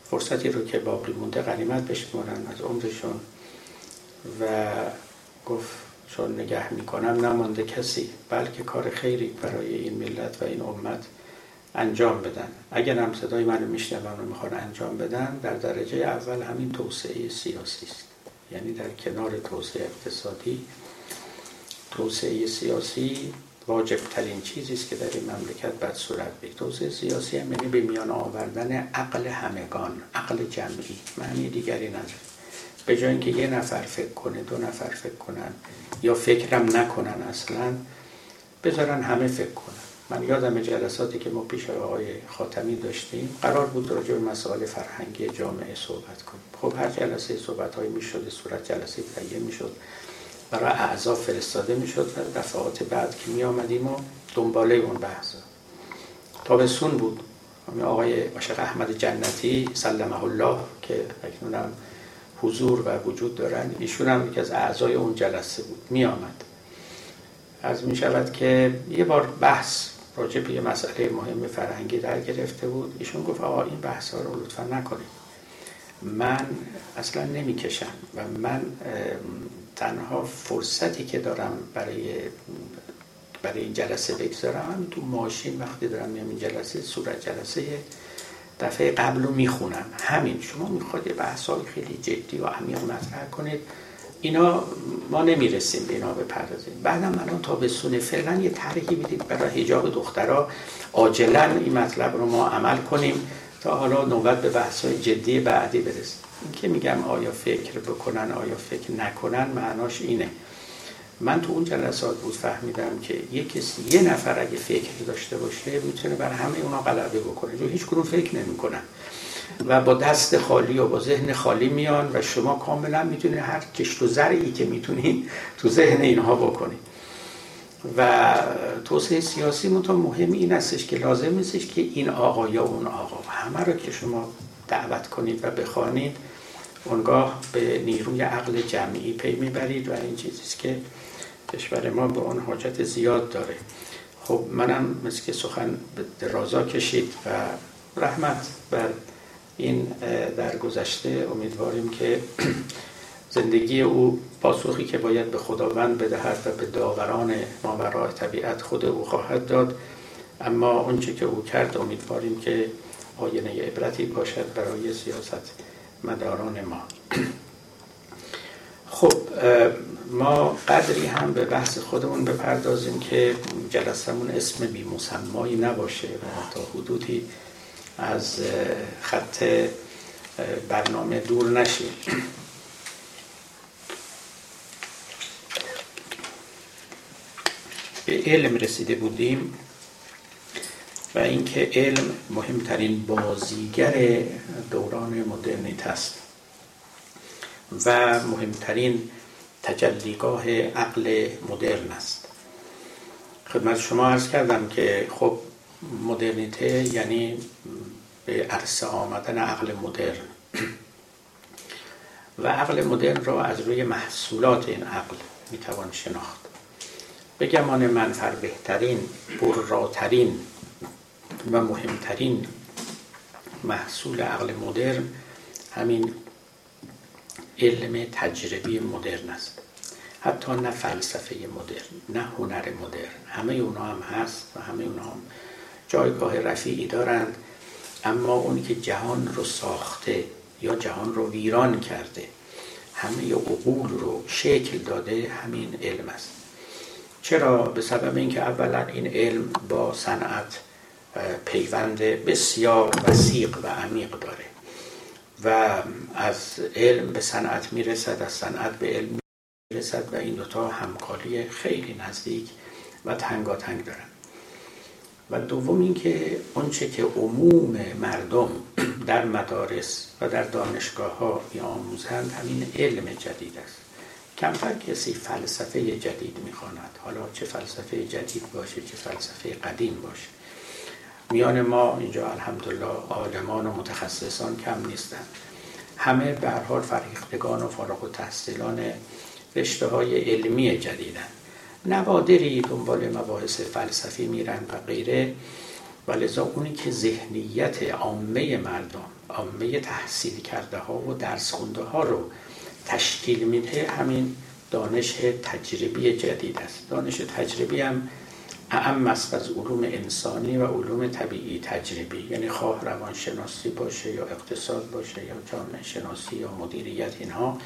فرصتی رو که باقی مونده غنیمت بشمارن از عمرشون و گفت چون نگه می‌کنم نمانده کسی بلکه کار خیری برای این ملت و این امت انجام بدن. اگر هم صدای منو میشنون و می‌خوان انجام بدن در درجه اول همین توسعه سیاسی است. یعنی در کنار توسعه اقتصادی توسعه سیاسی واجب ترین چیزی است که در این مملکت باید صورت بگیره. توسعه سیاسی هم یعنی به میان آوردن عقل همگان عقل جمعی. معنی دیگری نداره. به جای اینکه یه نفر فکر کنه دو نفر فکر کنن یا فکرم نکنن اصلا بذارن همه فکر کنن. من یادم جلساتی که ما پیش آقای خاتمی داشتیم قرار بود راجع به مسائل فرهنگی جامعه صحبت کنیم. خب هر جلسه صحبت های می شده صورت جلسه تهیه می شد برای اعضا فرستاده می شد و دفعات بعد که می آمدیم و دنباله اون بحث. تابستون بود. آقای عاشق احمد جنتی سلمه الله که اکنونم حضور و وجود دارن. ایشون هم یکی از اعضای اون جلسه بود. می آمد از می شود که یه بار بحث راجع به یه مسئله مهم فرهنگی در گرفته بود. ایشون گفت آقا این بحث ها رو لطفا نکنید. من اصلا نمی‌کشم و من تنها فرصتی که دارم برای برای این جلسه بگذارم تو ماشین وقتی دارم میام این جلسه صورت جلسه دفعه قبل رو می‌خونم. همین. شما می‌خواد یه بحث خیلی جدی و عمیق مطرح کنید. اینا ما نمی‌رسیم به اینا بپردازیم. بعدم الان تابستون فعلا یه طرحی بدید برای حجاب دخترها عاجلا این مطلب رو ما عمل کنیم تا حالا نوبت به بحث های جدی بعدی برسیم. این که میگم آیا فکر بکنن آیا فکر نکنن معناش اینه. من تو اون جلسات بود فهمیدم که یه کسی یه نفر اگه فکر داشته باشه می‌تونه بر همه اونا غلبه بکنه. جو هیچ کنون فکر نمی‌کنن. و با دست خالی و با ذهن خالی میان و شما کاملا می‌تونید هر کشت و زرعی که می‌تونید تو ذهن اینها بکنید و توسعه سیاسی منتها مهم این استش که لازم نیستش که این آقا یا اون آقا همه رو که شما دعوت کنید و بخوانید اونگاه به نیروی عقل جمعی پی می‌برید و این چیزیست که کشور ما به اون حاجت زیاد داره. خب منم مثل که سخن درازا کشید و رحمت بر این در گذشته امیدواریم که زندگی او پاسخی که باید به خداوند بدهد و به داوران ماورای طبیعت خود او خواهد داد. اما اونچه که او کرد امیدواریم که آینه عبرتی باشد برای سیاست مداران ما. خب ما قدری هم به بحث خودمون بپردازیم که جلسمون اسم بی مسمایی نباشه و تا حدودی از خط برنامه دور نشیم به علم رسیده بودیم و اینکه علم مهمترین بازیگر دوران مدرنیت است و مهمترین تجلیگاه عقل مدرن است. خدمت شما عرض کردم که خب مدرنیته یعنی به عرصه آمدن عقل مدرن. و عقل مدرن را از روی محصولات این عقل می‌توان شناخت. به گمان منفر بهترین برراترین و مهمترین محصول عقل مدرن همین علم تجربی مدرن است. حتی نه فلسفه مدرن نه هنر مدرن. همه اونا هم هست و همه اونا هم جایگاه رفیعی دارند. اما اونی که جهان رو ساخته یا جهان رو ویران کرده همه عقول رو شکل داده همین علم است. چرا؟ به سبب اینکه اولا این علم با صنعت پیوند بسیار وسیق و عمیق داره. و از علم به صنعت می‌رسد از صنعت به علم می‌رسد و این دوتا همکاری خیلی نزدیک و تنگاتنگ دارن. و دوم اینکه آنچه که عموم مردم در مدارس و در دانشگاه ها آموزند همین علم جدید است. کمتر کسی فلسفه جدید می‌خواند. حالا چه فلسفه جدید باشه چه فلسفه قدیم باشه. میان ما اینجا الحمدلله عالمان و متخصصان کم نیستند همه به هر حال فرهیختگان و فارغ و تحصیلان رشته های علمی جدیدن. نوادری دنبال مباحث فلسفی میرن و غیره. و اونی که ذهنیت عامه مردم عامه تحصیل کرده ها و درس خونده ها رو تشکیل میده همین دانش تجربی جدید است. دانش تجربی هم اعم است از علوم انسانی و علوم طبیعی تجربی یعنی خواه روانشناسی باشه یا اقتصاد باشه یا جامعه شناسی یا مدیریت اینها.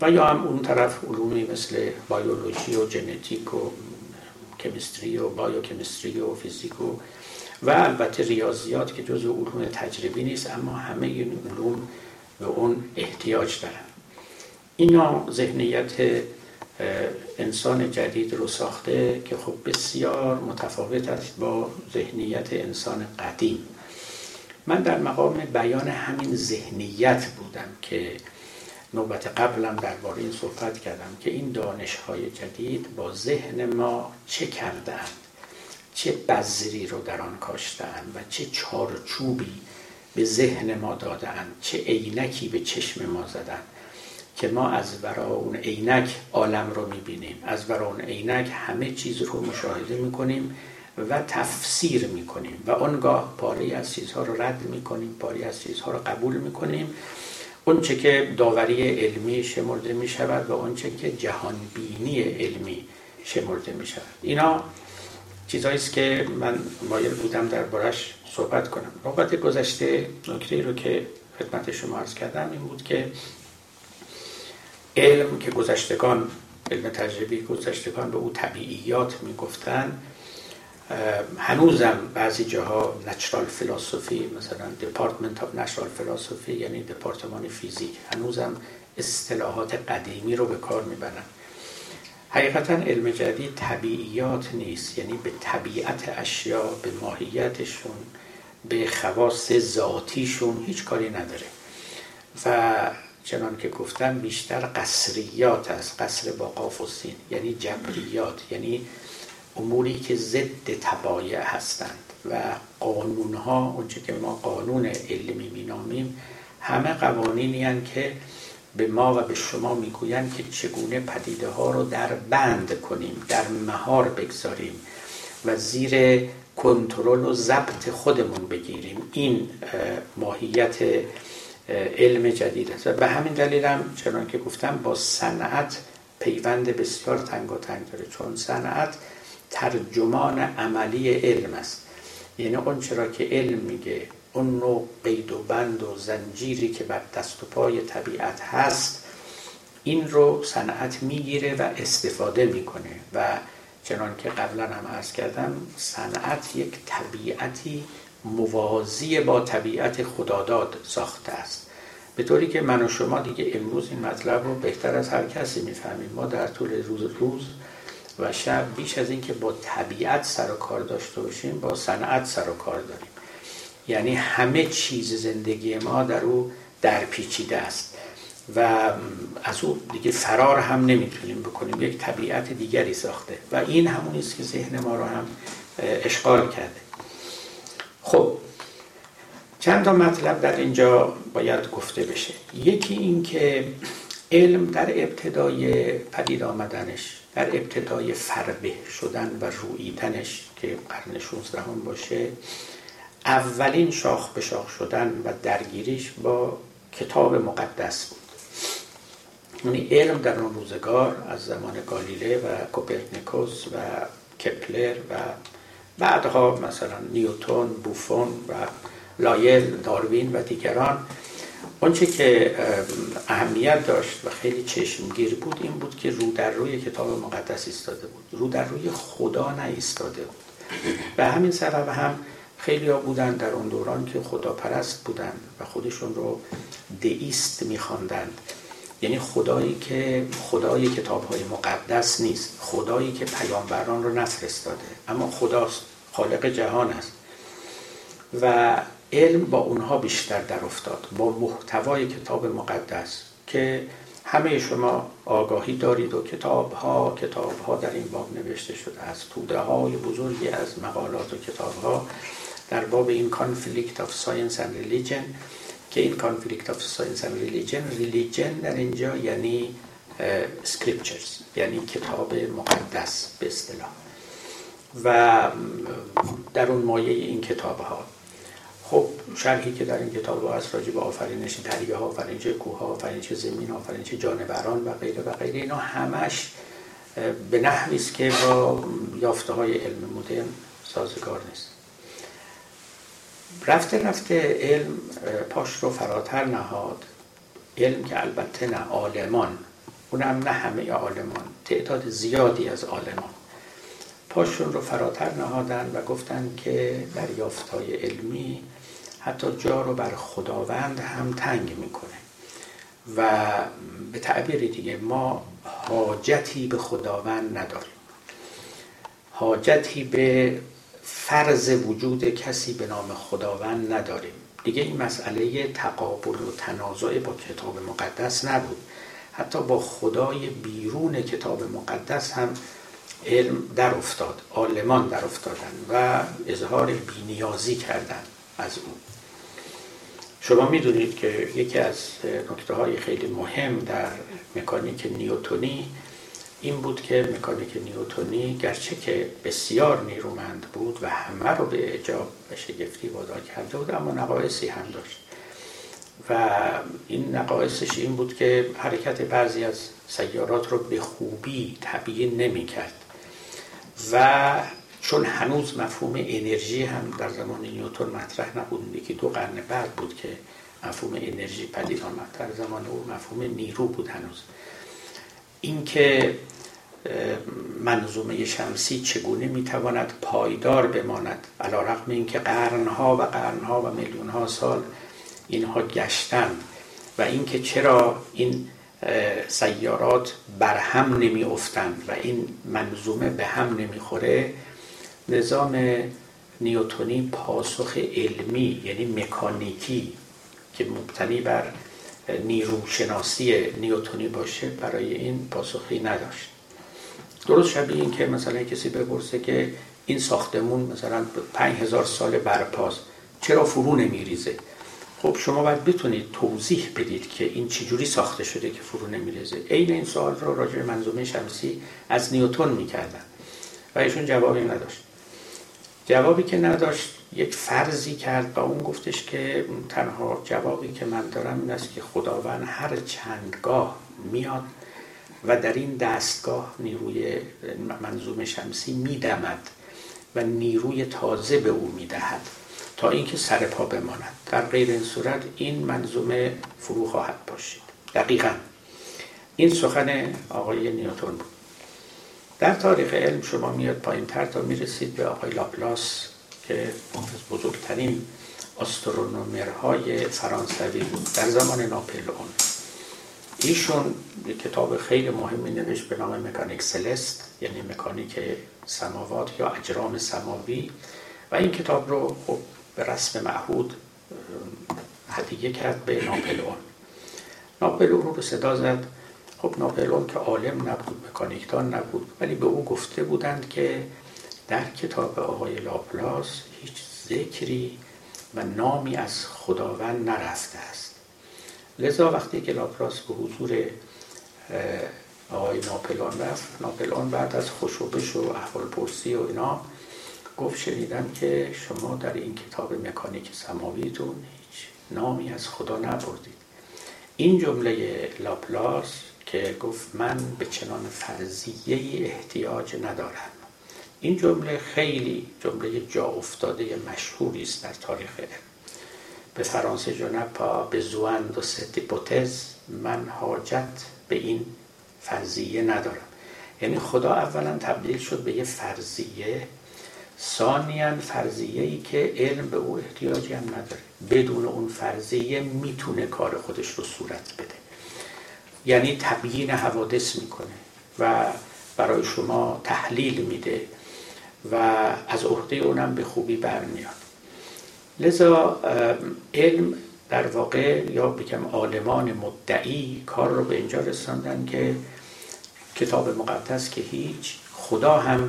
و یا هم اون طرف علومی مثل بیولوژی و ژنتیک و کمیستری و بایوکمیستری و فیزیک و و البته ریاضیات که جزو علوم تجربی نیست اما همه این علوم به اون احتیاج دارن. اینا ذهنیت انسان جدید رو ساخته که خب بسیار متفاوت است با ذهنیت انسان قدیم. من در مقام بیان همین ذهنیت بودم که نوبت قبلم درباره این صحبت کردم که این دانش های جدید با ذهن ما چه کردند چه بذری رو در آن کاشتند و چه چارچوبی به ذهن ما دادند چه عینکی به چشم ما زدند که ما از ورا اون عینک عالم رو می‌بینیم. از ورا اون عینک همه چیز رو مشاهده می‌کنیم و تفسیر می‌کنیم و آنگاه پاری از چیزها رو رد می‌کنیم پاری از چیزها رو قبول می‌کنیم. اونچه که داوری علمی شمرده می شود و اونچه که جهانبینی علمی شمرده می شود اینا چیزهایی است که من مایل بودم دربارش صحبت کنم. نوبت گذشته نکته رو که خدمت شما عرض کردم این بود که علم که گذشتگان علم تجربی گذشتگان به او طبیعیات می‌گفتن هنوزم بعضی جاها نچرال فلسفی مثلا دپارتمنت آف نچرال فلسفی یعنی دپارتمان فیزیک هنوزم اصطلاحات قدیمی رو به کار می‌برن حقیقتا علم جدید طبیعیات نیست یعنی به طبیعت اشیا به ماهیتشون به خواص ذاتیشون هیچ کاری نداره. و چنان که گفتم بیشتر قصریات است. قصر با قاف و سین یعنی جبریات یعنی اموری که ضد تبایع هستند و قانون ها اونچه که ما قانون علمی مینامیم همه قوانینی که به ما و به شما می‌گویند که چگونه پدیده ها رو در بند کنیم در مهار بگذاریم و زیر کنترل و ضبط خودمون بگیریم. این ماهیت علم جدید است. و به همین دلیل هم چنان که گفتم با صنعت پیوند بسیار تنگ و تنگ داره. چون صنعت ترجمان عملی علم است. یعنی اون چرا که علم میگه اون نوع قید و بند و زنجیری که بر دست و پای طبیعت هست این رو صنعت می‌گیره و استفاده می‌کنه. و چنان که قبلا هم عرض کردم صنعت یک طبیعتی موازی با طبیعت خداداد ساخته است. به طوری که من و شما دیگه امروز این مطلب رو بهتر از هر کسی می‌فهمیم. ما در طول روز روز و شب بیش از اینکه با طبیعت سر و کار داشته باشیم با صنعت سر و کار داریم. یعنی همه چیز زندگی ما در او در پیچیده است و از او دیگه فرار هم نمی‌تونیم بکنیم. یک طبیعت دیگری ساخته و این همونی است که ذهن ما رو هم اشغال کرده. خب چند تا مطلب در اینجا باید گفته بشه. یکی این که علم در ابتدای پدید آمدنش در ابتدای فربه شدن و رویدنش که قرن 16 هم باشه اولین شاخ به شاخ شدن و درگیریش با کتاب مقدس بود. یعنی علم در اون روزگار از زمان گالیله و کوپرنیکوس و کپلر و بعدها مثلا نیوتون بوفون و لایل داروین و دیگران. آنچه که اهمیت داشت و خیلی چشمگیر بود این بود که رو در روی کتاب مقدس ایستاده بود. رو در روی خدا ایستاده بود. به همین سبب هم خیلی ها بودن در اون دوران که خدا پرست بودن و خودشون رو دئیست میخواندند. یعنی خدایی که خدای کتاب های مقدس نیست. خدایی که پیامبران رو نفرستاده. اما خداست. خالق جهان است. و علم با اونها بیشتر در افتاد. با محتوای کتاب مقدس که همه شما آگاهی دارید و کتاب ها کتاب ها در این باب نوشته شده است. توده های بزرگی از مقالات و کتاب ها در باب این conflict of science and religion که این conflict of science and religion religion در اینجا یعنی scriptures یعنی کتاب مقدس به اصطلاح. و در اون مایه این کتاب ها خب شرحی که در این کتاب هست راجع به آفرینش دریاها آفرینش کوه ها آفرینش زمین آفرینش جانوران و غیره و غیره اینا همش به نحوی است که با یافته های علم مدرن سازگار نیست. رفته رفته علم پاش رو فراتر نهاد. علم که البته نه عالمان اونم نه همه عالمان تعداد زیادی از عالمان. پاشون رو فراتر نهادن و گفتن که های علمی حتی جا رو بر خداوند هم تنگ می‌کنه. و به تعبیر دیگه ما حاجتی به خداوند نداریم. حاجتی به فرض وجود کسی به نام خداوند نداریم. دیگه این مسئله تقابل و تنازع با کتاب مقدس نبود. حتی با خدای بیرون کتاب مقدس هم علم در افتاد عالمان در افتادن و اظهار بینیازی کردن از او. شما می‌دونید که یکی از نکته های خیلی مهم در مکانیک نیوتونی این بود که مکانیک نیوتونی گرچه که بسیار نیرومند بود و همه رو به اجاب و شگفتی وادار کرده بود اما نقایصی هم داشت. و این نقایصش این بود که حرکت بعضی از سیارات رو به خوبی تبیین نمی کرد. و چون هنوز مفهوم انرژی هم در زمان نیوتن مطرح نبود یکی دو قرن بعد بود که مفهوم انرژی پدید آمد. در زمان او مفهوم نیرو بود هنوز. اینکه منظومه شمسی چگونه می‌تواند پایدار بماند؟ علا رقم اینکه قرنها و قرنها و میلیونها سال اینها گشتن و اینکه چرا این سیارات بر هم نمی افتند و این منظومه به هم نمی‌خوره نظام نیوتونی پاسخ علمی یعنی مکانیکی که مبتنی بر نیروشناسی نیوتونی باشه برای این پاسخی نداشت. درست شبیه این که مثلا کسی بپرسه که این ساختمون مثلا پنج هزار سال برپاست چرا فرو نمیریزه؟ خب شما باید بتونید توضیح بدید که این چجوری ساخته شده که فرو نمیریزه. عین این سوال رو راجع منظومه شمسی از نیوتون می‌کردن و ایشون جوابی نداشت. جوابی که نداشت یک فرضی کرد و اون گفتش که تنها جوابی که من دارم این است که خداوند هر چندگاه میاد و در این دستگاه نیروی منظوم شمسی میدمد و نیروی تازه به او می‌دهد تا اینکه سر پا بماند. در غیر این صورت این منظومه فرو خواهد باشید دقیقا. این سخن آقای نیوتون بود. در تاریخ علم شما میاد پایین تر تا می‌رسید به آقای لاپلاس. که از بزرگترین استرونومرهای فرانسوی بود. در زمان ناپلئون. ایشون یک کتاب خیلی مهمی نوشت به نام مکانیک سلست یعنی مکانیک سماوات یا اجرام سماوی. و این کتاب رو خب به رسم معهود هدیه کرد به ناپلئون. ناپلئون رو صدا زد. خب ناپلئون که عالم نبود مکانیکدان نبود ولی به او گفته بودند که در کتاب آقای لاپلاس هیچ ذکری و نامی از خداوند نرفته است. لذا وقتی که لاپلاس به حضور آقای ناپلئون رفت ناپلئون بعد از خوشوبش و احوال پرسی و اینا گفت شنیدم که شما در این کتاب مکانیک سماویتون هیچ نامی از خدا نبردید. این جمله لاپلاس که گفت من به چنان فرضیه احتیاج ندارم. این جمله خیلی جمله جا افتاده مشهوری است در تاریخ به فرانسه je n'ai pas besoin de cette hypothèse من حاجت به این فرضیه ندارم. یعنی خدا اولا تبدیل شد به یه فرضیه ثانیا فرضیه ای که علم به او احتیاجی هم نداره. بدون اون فرضیه می‌تونه کار خودش رو صورت بده. یعنی تبیین حوادث می‌کنه و برای شما تحلیل میده. و از عهده اونم به خوبی برمیاد. لذا علم در واقع یا بگم عالمان مدعی کار رو به اینجا رساندن که کتاب مقدس که هیچ خدا هم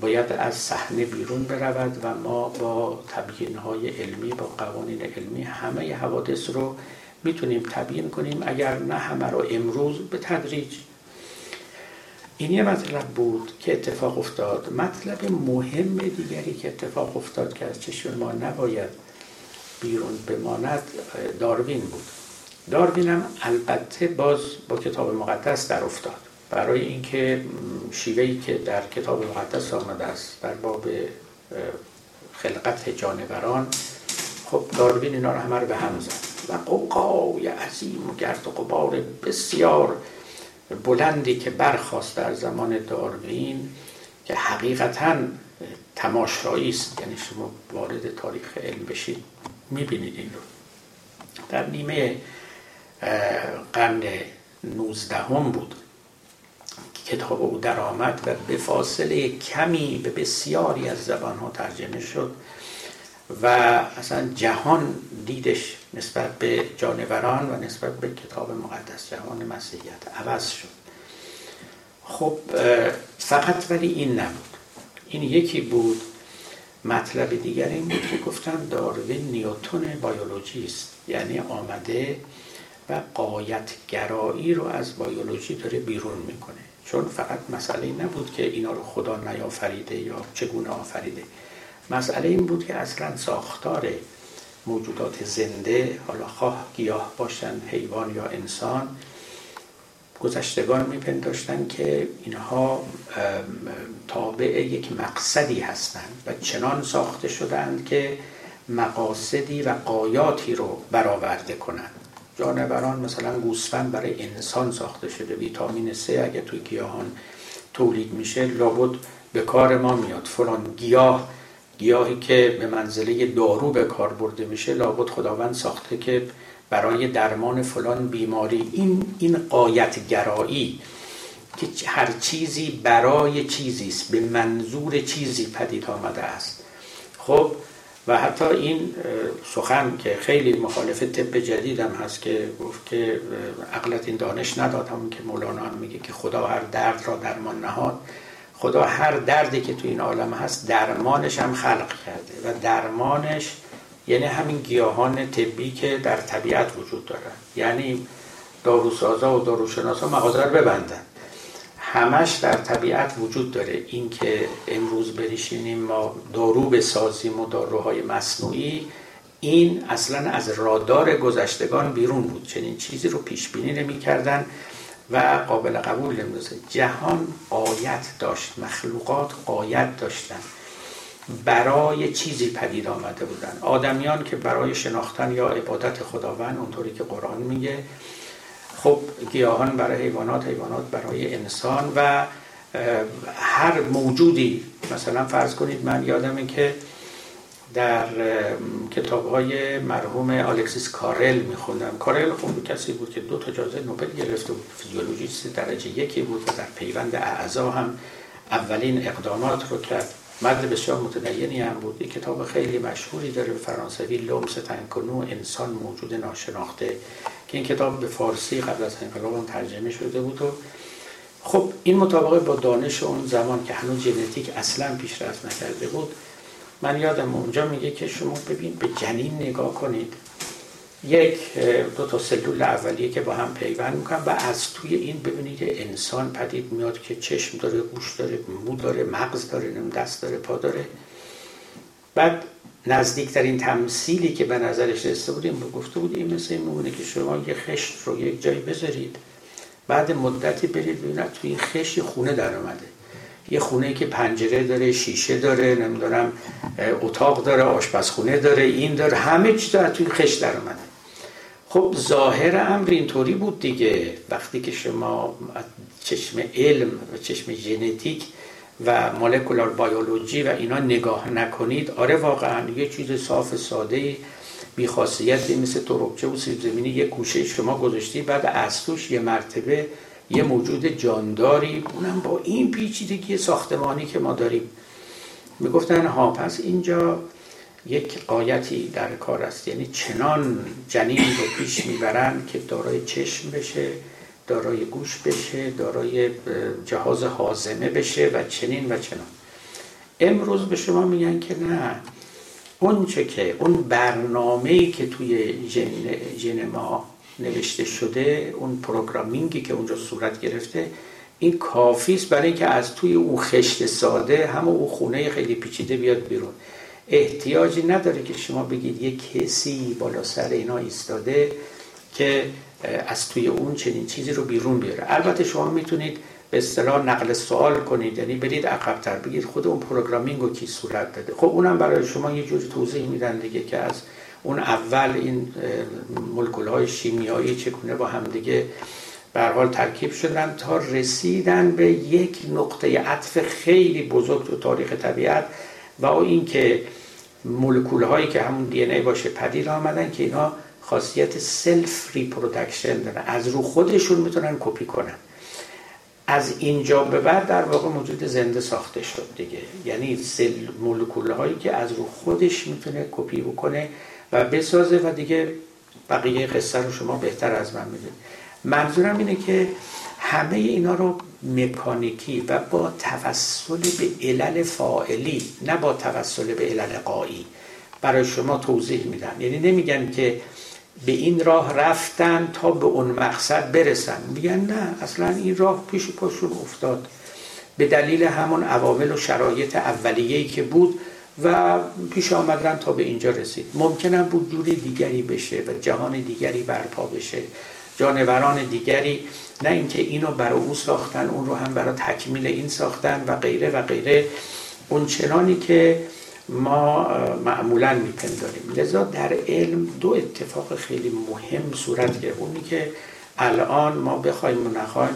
باید از صحنه بیرون برود و ما با تبیین های علمی با قوانین علمی همه حوادث رو می‌تونیم تبیین کنیم اگر نه همه رو امروز به تدریج این یه مطلب بود که اتفاق افتاد. مطلب مهم دیگری که اتفاق افتاد که از چشم ما نباید بیرون بماند داروین بود. داروین هم البته باز با کتاب مقدس در افتاد. برای اینکه شیوهی که در کتاب مقدس آمده است در باب خلقت جانوران خب داروین اینا رو همه رو به هم زد. و قوقای عظیم و گرد و قبار بسیار بلندی که برخواست در زمان داروین که حقیقتا تماشایی است. یعنی شما وارد تاریخ علم بشید می‌بینید این رو. در نیمه قرن نوزدهم بود کتاب او درآمد و به فاصله کمی به بسیاری از زبانها ترجمه شد. و اصلا جهان دیدش نسبت به جانوران و نسبت به کتاب مقدس جهان مسیحیت. عوض شد. خب فقط ولی این نبود. این یکی بود. مطلب دیگر این بود که گفتن داروین نیوتون بیولوژیست یعنی آمده و قایت گرایی رو از بیولوژی داره بیرون می‌کنه. چون فقط مسئله نبود که اینا رو خدا نیافریده یا چگونه آفریده. مسئله این بود که اصلا ساختار موجودات زنده حالا خواه گیاه باشن حیوان یا انسان گذشتگان میپنداشتن که اینها تابع یک مقصدی هستند و چنان ساخته شدند که مقاصدی و قایاتی رو برآورده کنند جانوران مثلا گوسفند برای انسان ساخته شده ویتامین C اگه توی گیاهان تولید میشه لابد به کار ما میاد. فلان گیاه گیاهی که به منزله دارو به کار برده میشه لابد خداوند ساخته که برای درمان فلان بیماری. این این قایت گرایی که هر چیزی برای چیزی است به منظور چیزی پدید آمده است. خب و حتی این سخن که خیلی مخالف طب جدیدم هست که گفت که عقلت این دانش نداد. همون که مولانا هم میگه که خدا هر درد را درمان نهاد. خدا هر دردی که تو این عالم هست درمانش هم خلق کرده و درمانش یعنی همین گیاهان طبی که در طبیعت وجود دارن. یعنی داروسازا و داروشناسا مغازه رو ببندن. همش در طبیعت وجود داره. اینکه امروز بریشینیم ما دارو بسازیم و داروهای مصنوعی این اصلا از رادار گذشتگان بیرون بود. چنین چیزی رو پیش بینی نمی‌کردن. و قابل قبول نمی‌دونست جهان قایت داشت مخلوقات قایت داشتن. برای چیزی پدید آمده بودن. آدمیان که برای شناختن یا عبادت خداوند اونطوری که قرآن میگه خب گیاهان برای حیوانات حیوانات برای انسان و هر موجودی. مثلا فرض کنید من یادمه که در کتاب های مرحوم آلکسیس کارل میخوندم. کارل خب کسی بود که دو تا جایزه نوبل گرفته بود فیزیولوژیست درجه یکی بود و در پیوند اعضا هم اولین اقدامات رو کرد. مرد بسیار متدینی هم بود. یک کتاب خیلی مشهوری داره به فرانسوی لومس تنکنو انسان موجود ناشناخته که این کتاب به فارسی قبل از انقلاب ترجمه شده بود و خب این مطابقه با دانش اون زمان که هنوز ژنتیک اصلا پیشرفت نکرده بود من یادم اونجا میگه که شما ببین به جنین نگاه کنید. یک دو تا سلول اولیه که با هم پیوند می‌کنن و از توی این ببینید انسان پدید میاد که چشم داره گوش داره مو داره مغز داره دست داره پا داره. بعد نزدیکترین تمثیلی که به نظرش رسیده بودیم گفته بود این مثل این که شما یه خشت رو یک جایی بذارید بعد مدتی برید ببینید توی این خشت خونه در اومده. یه خونه که پنجره داره شیشه داره نمی‌دونم اتاق داره آشپزخونه داره این داره همه چیز در توی خشت در اومده. خب ظاهر امر اینطوری بود دیگه. وقتی که شما چشم علم و چشم ژنتیک و مولکولار بیولوژی و اینا نگاه نکنید آره واقعا یه چیز صاف ساده بی خاصیتی مثل تربچه و سیب زمینی یه کوشه شما گذاشتی بعد از توش یه مرتبه یه موجود جانداری اونم با این پیچیدگی ساختمانی که ما داریم. می‌گفتن ها پس اینجا یک قایتی در کار است. یعنی چنان جنین رو پیش می‌برند که دارای چشم بشه دارای گوش بشه دارای جهاز حازمه بشه و چنین و چنان. امروز به شما میگن که نه اون چه که اون برنامه که توی جن ما نوشته شده اون پروگرامینگی که اونجا صورت گرفته این کافی است برای اینکه از توی اون خشت ساده همه اون خونه خیلی پیچیده بیاد بیرون. احتیاجی نداره که شما بگید یک کسی بالا سر اینا ایستاده که از توی اون چنین چیزی رو بیرون بیاره. البته شما می‌تونید به اصطلاح نقل سوال کنید یعنی برید عقبتر بگید خود اون پروگرامینگ رو کی صورت داده. خب اونم برای شما یه جوری توضیح میدن دیگه که از اون اول این مولکول های شیمیایی چگونه با هم دیگه به حال ترکیب شدن تا رسیدن به یک نقطه عطف خیلی بزرگ تو تاریخ طبیعت و اینکه مولکول هایی که همون DNA باشه پدید آمدن که اینا خاصیت self reproduction دارن از رو خودشون می‌تونن کپی کنن. از اینجا به بعد در واقع موجود زنده ساخته شد دیگه. یعنی مولکول هایی که از رو خودش می‌تونه کپی بکنه و بسازه و دیگه بقیه قصه رو شما بهتر از من می‌دونید. منظورم اینه که همه اینا رو مکانیکی و با توسل به علل فاعلی نه با توسل به علل غایی برای شما توضیح میدن یعنی نمیگن که به این راه رفتن تا به اون مقصد برسن. میگن نه اصلا این راه پیش پاشون افتاد. به دلیل همون عوامل و شرایط اولیه‌ای که بود و پیش آمدن تا به اینجا رسید. ممکنه بود جوری دیگری بشه و جهان دیگری برپا بشه جانوران دیگری نه اینکه اینو برای او ساختن اون رو هم برای تکمیل این ساختن و غیره و غیره. اون چنانی که ما معمولا میپنداریم. لذا در علم دو اتفاق خیلی مهم صورت گرفت. اونی که الان ما بخوایم و نخوایم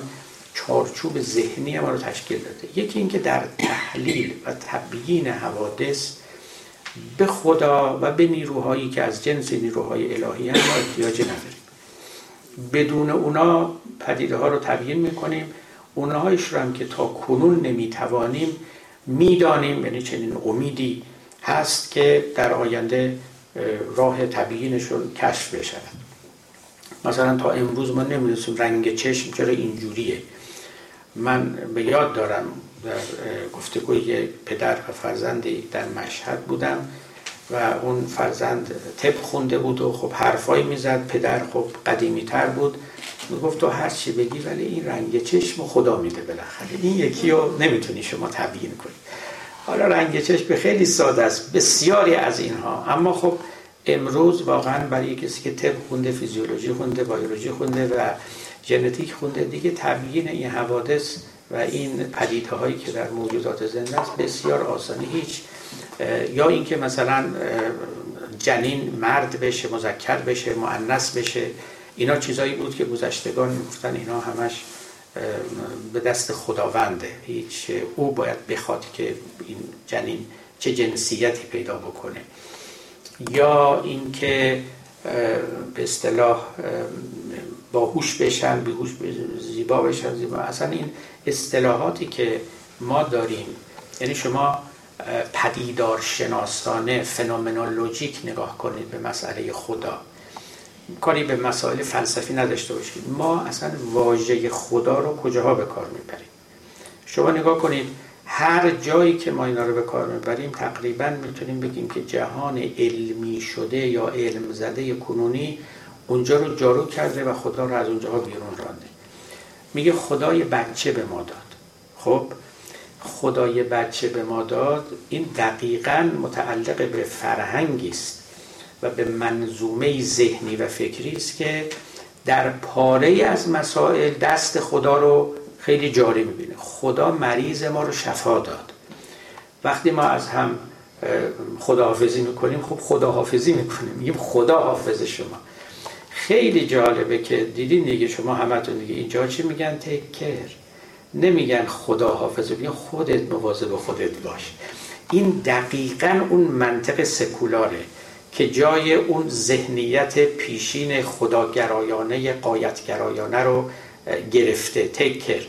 چارچوب ذهنی ما رو تشکیل داده. یکی اینکه در تحلیل و تبیین حوادث به خدا و به نیروهایی که از جنس نیروهای الهی هم ما احتیاج نداریم. بدون اونا پدیده ها رو تبیین می‌کنیم. اونهایش رو هم که تا کنون نمی‌توانیم می‌دانیم یعنی چنین امیدی هست که در آینده راه تبیینشون کشف بشود. مثلا تا امروز ما نمی‌دونستیم رنگ چشم چرا اینجوریه. من به یاد دارم در گفتگوی پدر و فرزندی در مشهد بودم و اون فرزند تب خونده بود و خب حرفایی می‌زد. پدر خب قدیمی تر بود. گفت تو هر چی بگی ولی این رنگ چشم خدا میده بالاخره. این یکی رو نمی‌تونی شما تبیین کنی. حالا رنگ چشم خیلی ساده است. بسیاری از اینها. اما خب امروز واقعا برای کسی که طب خونده فیزیولوژی خونده بایولوژی خونده و ژنتیک خونده دیگه تبیین این حوادث و این پدیده هایی که در موجودات زنده است بسیار آسانی. هیچ یا اینکه مثلا جنین مرد بشه مذکر بشه مؤنث بشه اینا چیزایی بود که گذشتگان می‌گفتن اینا همش به دست خداونده. هیچ او باید بخواد که این جنین چه جنسیتی پیدا بکنه. یا اینکه به اصطلاح باهوش بشن بیهوش زیبا بشن زیبا. اصلا این اصطلاحاتی که ما داریم یعنی شما پدیدار شناسانه فنومنولوژیک نگاه کنید به مسئله خدا. کاری به مسائل فلسفی نداشته باشید. ما اصلا واژه خدا رو کجاها به کار می‌بریم؟ شما نگاه کنید هر جایی که ما اینا رو به کار می‌بریم تقریبا می‌تونیم بگیم که جهان علمی شده یا علم زده کنونی اونجا رو جارو کرده و خدا رو از اونجاها بیرون رانده. میگه خدای بچه به ما داد. خب خدای بچه به ما داد این دقیقا متعلق به فرهنگی است و به منظومه ذهنی و فکری است که در پاره از مسائل دست خدا رو خیلی جاری می‌بینه. خدا مریض ما رو شفا داد. وقتی ما از هم خداحافظی می‌کنیم خب خداحافظی می‌کنیم. میگیم خدا حافظ شما. خیلی جالبه که دیدین دیگه شما همتون دیگه اینجا چی میگن؟ تکر نمیگن خدا حافظ بیا خودت مواظب خودت باش. این دقیقا اون منطق سکولاره که جای اون ذهنیت پیشین خداگرایانه قایتگرایانه رو گرفته تکر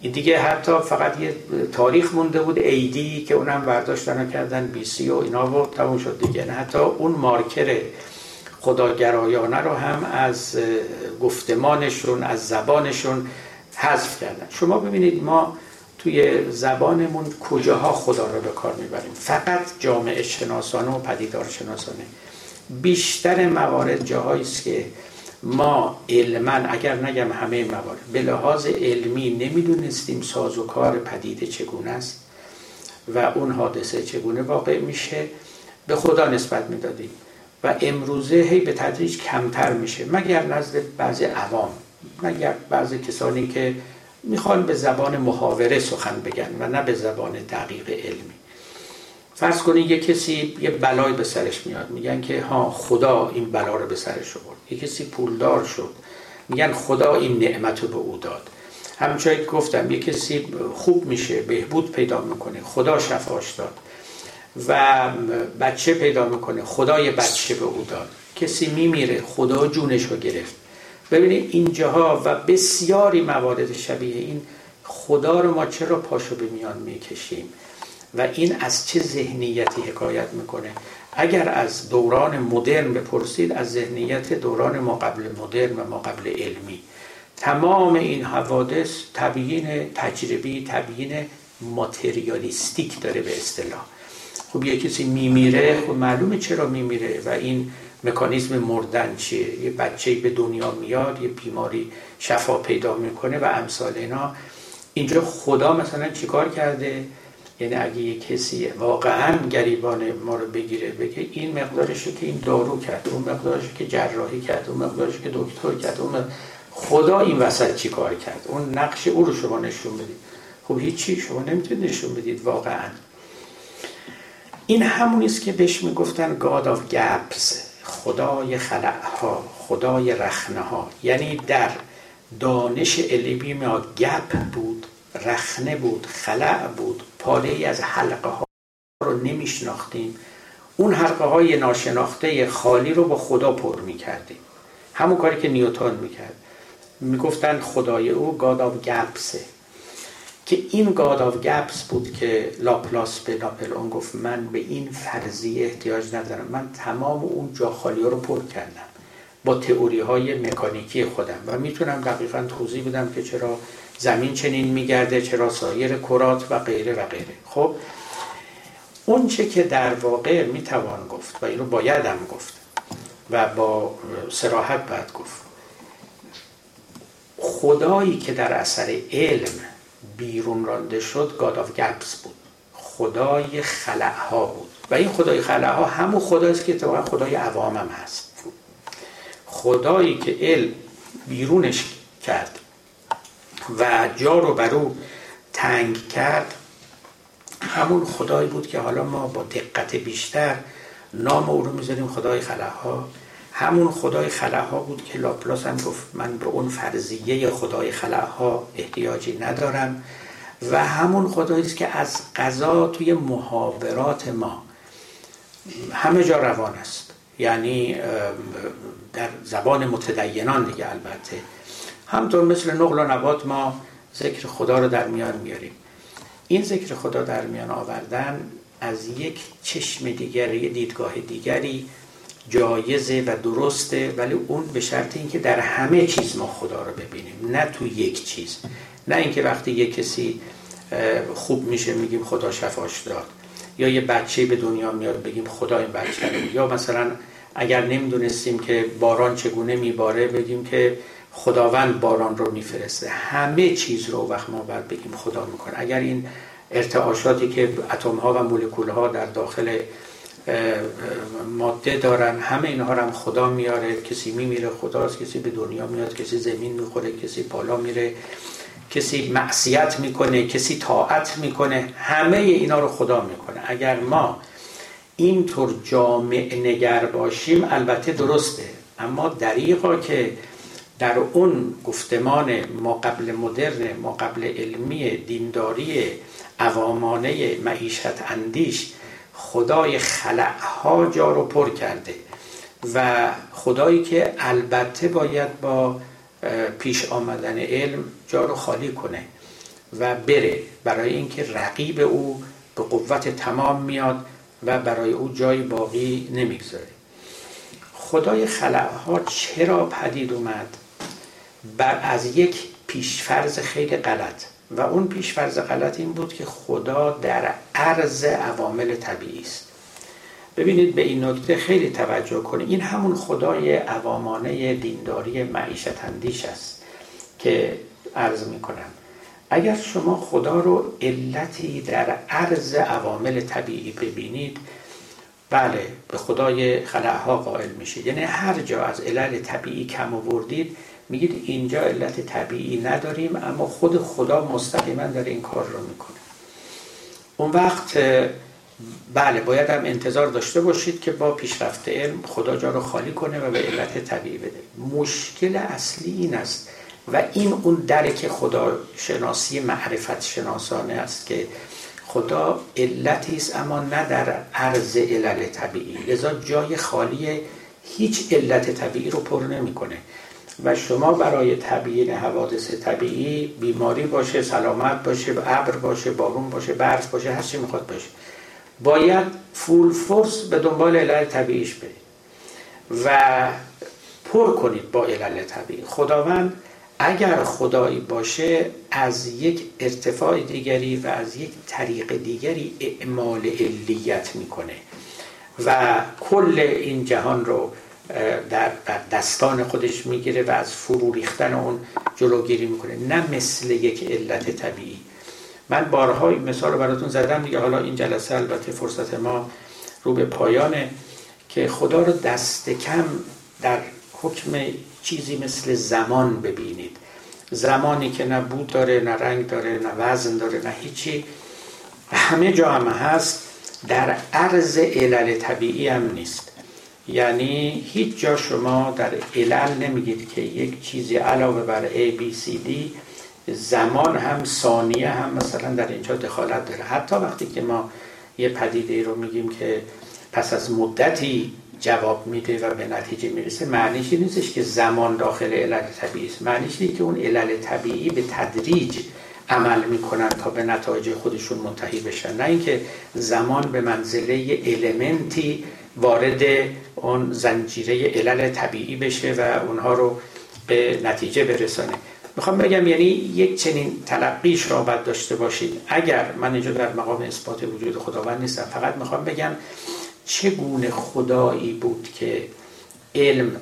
این دیگه حتی فقط یه تاریخ مونده بود ایدی که اونم برداشتن کردن بی سی و اینا و تموم شد دیگه. نه حتی اون مارکر خداگرایانه رو هم از گفتمانشون از زبانشون حذف کردن. شما ببینید ما توی زبانمون کجاها خدا رو به کار می‌بریم. فقط جامعه شناسانه و پدیدار شناسانه. بیشتر موارد جاهایی است که ما علما اگر نگم همه موارد به لحاظ علمی نمی‌دونستیم ساز و کار پدیده چگونه است و اون حادثه چگونه واقع میشه. به خدا نسبت می‌دادیم و امروزه هی به تدریج کمتر میشه مگر نزد بعضی عوام مگر بعضی کسانی که می‌خوان به زبان محاوره سخن بگن و نه به زبان دقیق علمی. فرض کنید یه کسی یه بلای به سرش میاد. میگن که ها خدا این بلا رو به سرش آورد. یه کسی پولدار شد. میگن خدا این نعمت رو به او داد. همچنین گفتم یه کسی خوب میشه بهبود پیدا می‌کنه. خدا شفاش داد. و بچه پیدا می‌کنه. خدای بچه به او داد. کسی میمیره. خدا جونش رو گرفت. ببینید اینجاها و بسیاری موارد شبیه این خدا رو ما چرا پاشو به میان می‌کشیم؟ و این از چه ذهنیتی حکایت می‌کنه؟ اگر از دوران مدرن بپرسید از ذهنیت دوران ما قبل مدرن و ما قبل علمی. تمام این حوادث تبیین تجربی تبیین ماتریالیستیک داره به اصطلاح. خب یه کسی میمیره خب معلومه چرا میمیره و این مکانیزم مردن چیه؟ یه بچه به دنیا میاد یه بیماری شفا پیدا می‌کنه و امثال اینا. اینجا خدا مثلا چیکار کرده؟ یعنی اگه یه کسی واقعا گریبان ما رو بگیره بگه این مقدارش که این دارو کرد اون مقدارش که جراحی کرد اون مقدارش که دکتر کرد اون خدا این وسط چی کار کرد؟ اون نقش او رو شما نشون بدید. خب هیچی شما نمی‌تونید نشون بدید واقعا. این همونی است که بهش می‌گفتن God of Gaps خدای خلعها خدای رخنه ها یعنی در دانش علمی ما گپ بود. رخنه بود خلع بود. پاره ای از حلقه ها رو نمیشناختیم. اون حلقه های ناشناخته خالی رو با خدا پر می‌کردیم. همون کاری که نیوتون می‌کرد. می‌گفتن خدای او God of gaps ه که این God of gaps بود که لاپلاس به ناپلئون گفت من به این فرضیه احتیاج ندارم. من تمام اون جا خالی رو پر کردم. با تئوری های مکانیکی خودم. و می‌تونم دقیقا توضیح بدم که چرا زمین چنین میگرده چرا سایر کرات و غیره و غیره. خب اون چه که در واقع می‌توان گفت و اینو بایدم گفت و با سراحت باید گفت خدایی که در اثر علم بیرون رانده شد گاد آف گپس بود. خدای خلعها بود. و این خدای خلعها همون خداییست که اتفاقا خدای عوامم هست. خدایی که علم بیرونش کرد و جا رو بر او تنگ کرد. همون خدایی بود که حالا ما با دقت بیشتر نام او رو می‌ذاریم خدای خلاها همون خدای خلاها بود که لاپلاس هم گفت من به اون فرضیه خدای خلاها احتیاجی ندارم و همون خدایی است که از قضا توی محاورات ما همه جا روان است. یعنی در زبان متدینان دیگه البته. همطور مثل نقل و نبات ما ذکر خدا رو در میان میاریم. این ذکر خدا در میان آوردن از یک چشم دیگری دیدگاه دیگری جایزه و درسته ولی اون به شرط اینکه در همه چیز ما خدا رو ببینیم نه تو یک چیز. نه اینکه وقتی یک کسی خوب میشه میگیم خدا شفاش داد یا یه بچه به دنیا میاد بگیم خدا این بچه رو. یا مثلا اگر نمی‌دونستیم که باران چگونه میباره بگیم که خداوند باران رو میفرسته. همه چیز رو وقت ما باید بگیم خدا می‌کنه. اگر این ارتعاشاتی که اتم ها و مولکول ها در داخل ماده دارن همه اینها رو هم خدا میاره. کسی میمیره خداست. کسی به دنیا میاد کسی زمین می‌خوره کسی بالا میره کسی معصیت می‌کنه کسی طاعت می‌کنه. همه اینا رو خدا می‌کنه. اگر ما اینطور جامع نگر باشیم البته درسته. اما دریقا که در اون گفتمان ما قبل مدرن ما قبل علمی دینداری عوامانه معیشت اندیش خدای خلعها جا رو پر کرده و خدایی که البته باید با پیش آمدن علم جا رو خالی کنه و بره برای اینکه رقیب او به قوت تمام میاد و برای او جای باقی نمی‌گذاره. خدای خلعها چرا پدید اومد؟ بر از یک پیشفرز خیلی غلط. و اون پیشفرز غلط این بود که خدا در عرض عوامل طبیعی است. ببینید به این نکته خیلی توجه کنید. این همون خدای عوامانه دینداری معیشت اندیش است که عرض می کنم اگر شما خدا رو علتی در عرض عوامل طبیعی ببینید بله به خدای خلعها قائل میشه یعنی هر جا از علل طبیعی کم آوردید میگید اینجا علت طبیعی نداریم اما خود خدا مستقیما داره این کار رو می‌کنه. اون وقت بله باید هم انتظار داشته باشید که با پیشرفت علم خدا جا رو خالی کنه و به علت طبیعی بده. مشکل اصلی این است و این اون درک خدا شناسی معرفت شناسانه است که خدا علتی است اما نه در عرض علل طبیعی. لذا جای خالی هیچ علت طبیعی رو پر نمی‌کنه. و شما برای تبیین حوادث طبیعی بیماری باشه سلامت باشه ابر باشه بارون باشه برف باشه هر چی می‌خواد باشه. باید فول فورس به دنبال علل طبیعیش برید و پر کنید با علل طبیعی. خداوند اگر خدایی باشه از یک ارتفاع دیگری و از یک طریق دیگری اعمال علیت می‌کنه و کل این جهان رو در دستان خودش می‌گیره و از فرو ریختن اون جلوگیری می‌کنه. نه مثل یک علت طبیعی. من بارها این مثال رو براتون زدم دیگه. حالا این جلسه البته فرصت ما رو به پایانه که خدا رو دست کم در حکم چیزی مثل زمان ببینید. زمانی که نه بود داره نه رنگ داره نه وزن داره نه هیچی. همه جا هم هست. در عرض علل طبیعی هم نیست. یعنی هیچ جا شما در علل نمیگید که یک چیزی علاوه بر A, B, C, D زمان هم ثانیه هم مثلا در اینجا دخالت داره. حتی وقتی که ما یه پدیده رو میگیم که پس از مدتی جواب میده و به نتیجه می‌رسه معنیش نیستش که زمان داخل علل طبیعی است. معنیش اینه که اون علل طبیعی به تدریج عمل می‌کنن تا به نتایج خودشون منتهی بشن. نه اینکه زمان به منزله المنتی وارد اون زنجیره علل طبیعی بشه و اونها رو به نتیجه برسانه. می‌خوام بگم یعنی یک چنین تلقیش را باید داشته باشید. اگر من اینجا در مقام اثبات وجود خداوند نیستم فقط می‌خوام بگم چگونه خدایی بود که علم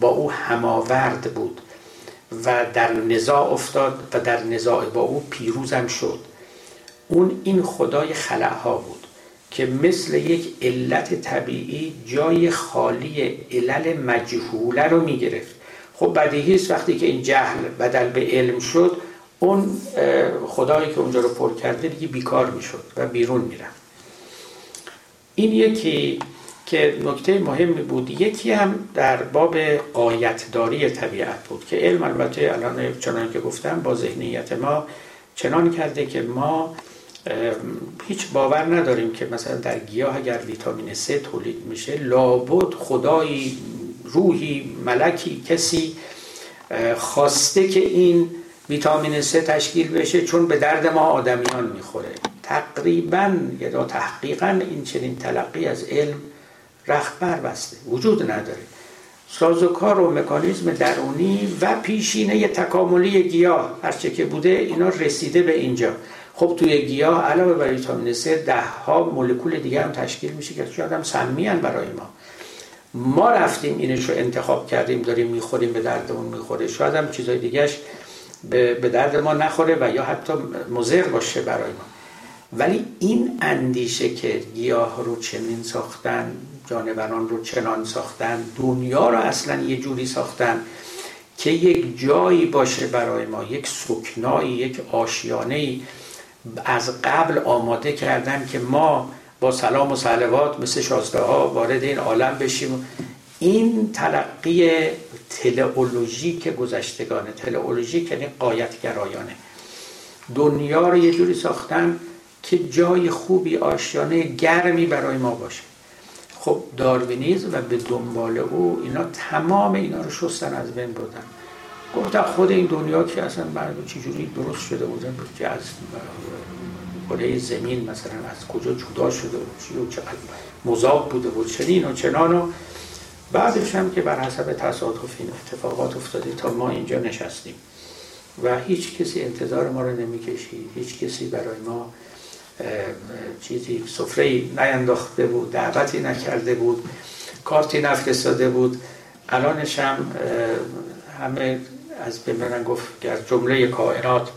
با او هماورد بود و در نزاع افتاد و در نزاع با او پیروزم شد. اون این خدای خلعها بود. که مثل یک علت طبیعی جای خالی علل مجهوله رو می‌گرفت. خب بدیهی است وقتی که این جهل بدل به علم شد اون خدایی که اونجا رو پر کرده دیگه بیکار می‌شد و بیرون می‌رفت. این یکی که نکته مهمی بود یکی هم در باب قایتداری طبیعت بود که علم البته الان چنان که گفتم با ذهنیت ما چنان کرده که ما هیچ باور نداریم که مثلا در گیاه اگر ویتامین C تولید میشه لابد خدایی روحی ملکی کسی خواسته که این ویتامین C تشکیل بشه چون به درد ما آدمیان می‌خوره. تقریبا یا تحقیقا این چنین تلقی از علم رخت بسته. وجود نداره. سازوکار و مکانیزم درونی و پیشینه تکاملی گیاه هرچه که بوده اینا رسیده به اینجا. خب توی گیاه علاوه بر ویتامین C ده ها مولکول دیگه هم تشکیل میشه که شاید هم سمیان برای ما. ما رفتیم اینش رو انتخاب کردیم داریم می‌خوریم به دردمون می‌خوره. شاید هم چیزای دیگهش به درد ما نخوره و یا حتی مضر باشه برای ما. ولی این اندیشه که گیاه رو چنین ساختن جانوران رو چنان ساختن دنیا رو اصلا یه جوری ساختن که یک جایی باشه برای ما یک سکنایی یک آشیانه از قبل آماده کردن که ما با سلام و سلوات مثل شازده ها وارد این عالم بشیم. این تلقی تلئولوژیک گذشتگانه تلئولوژیک یعنی قایت گرایانه دنیا رو یه جوری ساختن که جای خوبی آشیانه گرمی برای ما باشه. خب داروینیزم و به دنبال او اینا تمام اینا رو شستن از بین بردن. گفتن خود این دنیا که اصلا چی چجوری درست شده بودن که از کره زمین مثلا از کجا جدا شده بود چی و چقدر مذاب بوده بود چنین و چنان و بعدش هم که بر حسب تصادف این اتفاقات افتاده تا ما اینجا نشستیم. و هیچ کسی انتظار ما رو نمی‌کشید هیچ کسی برای ما چیزی سفره نینداخته بود دعوتی نکرده بود کارتی نفرستاده بود. الانش هم همه از بمرن گفت گر جمله کائنات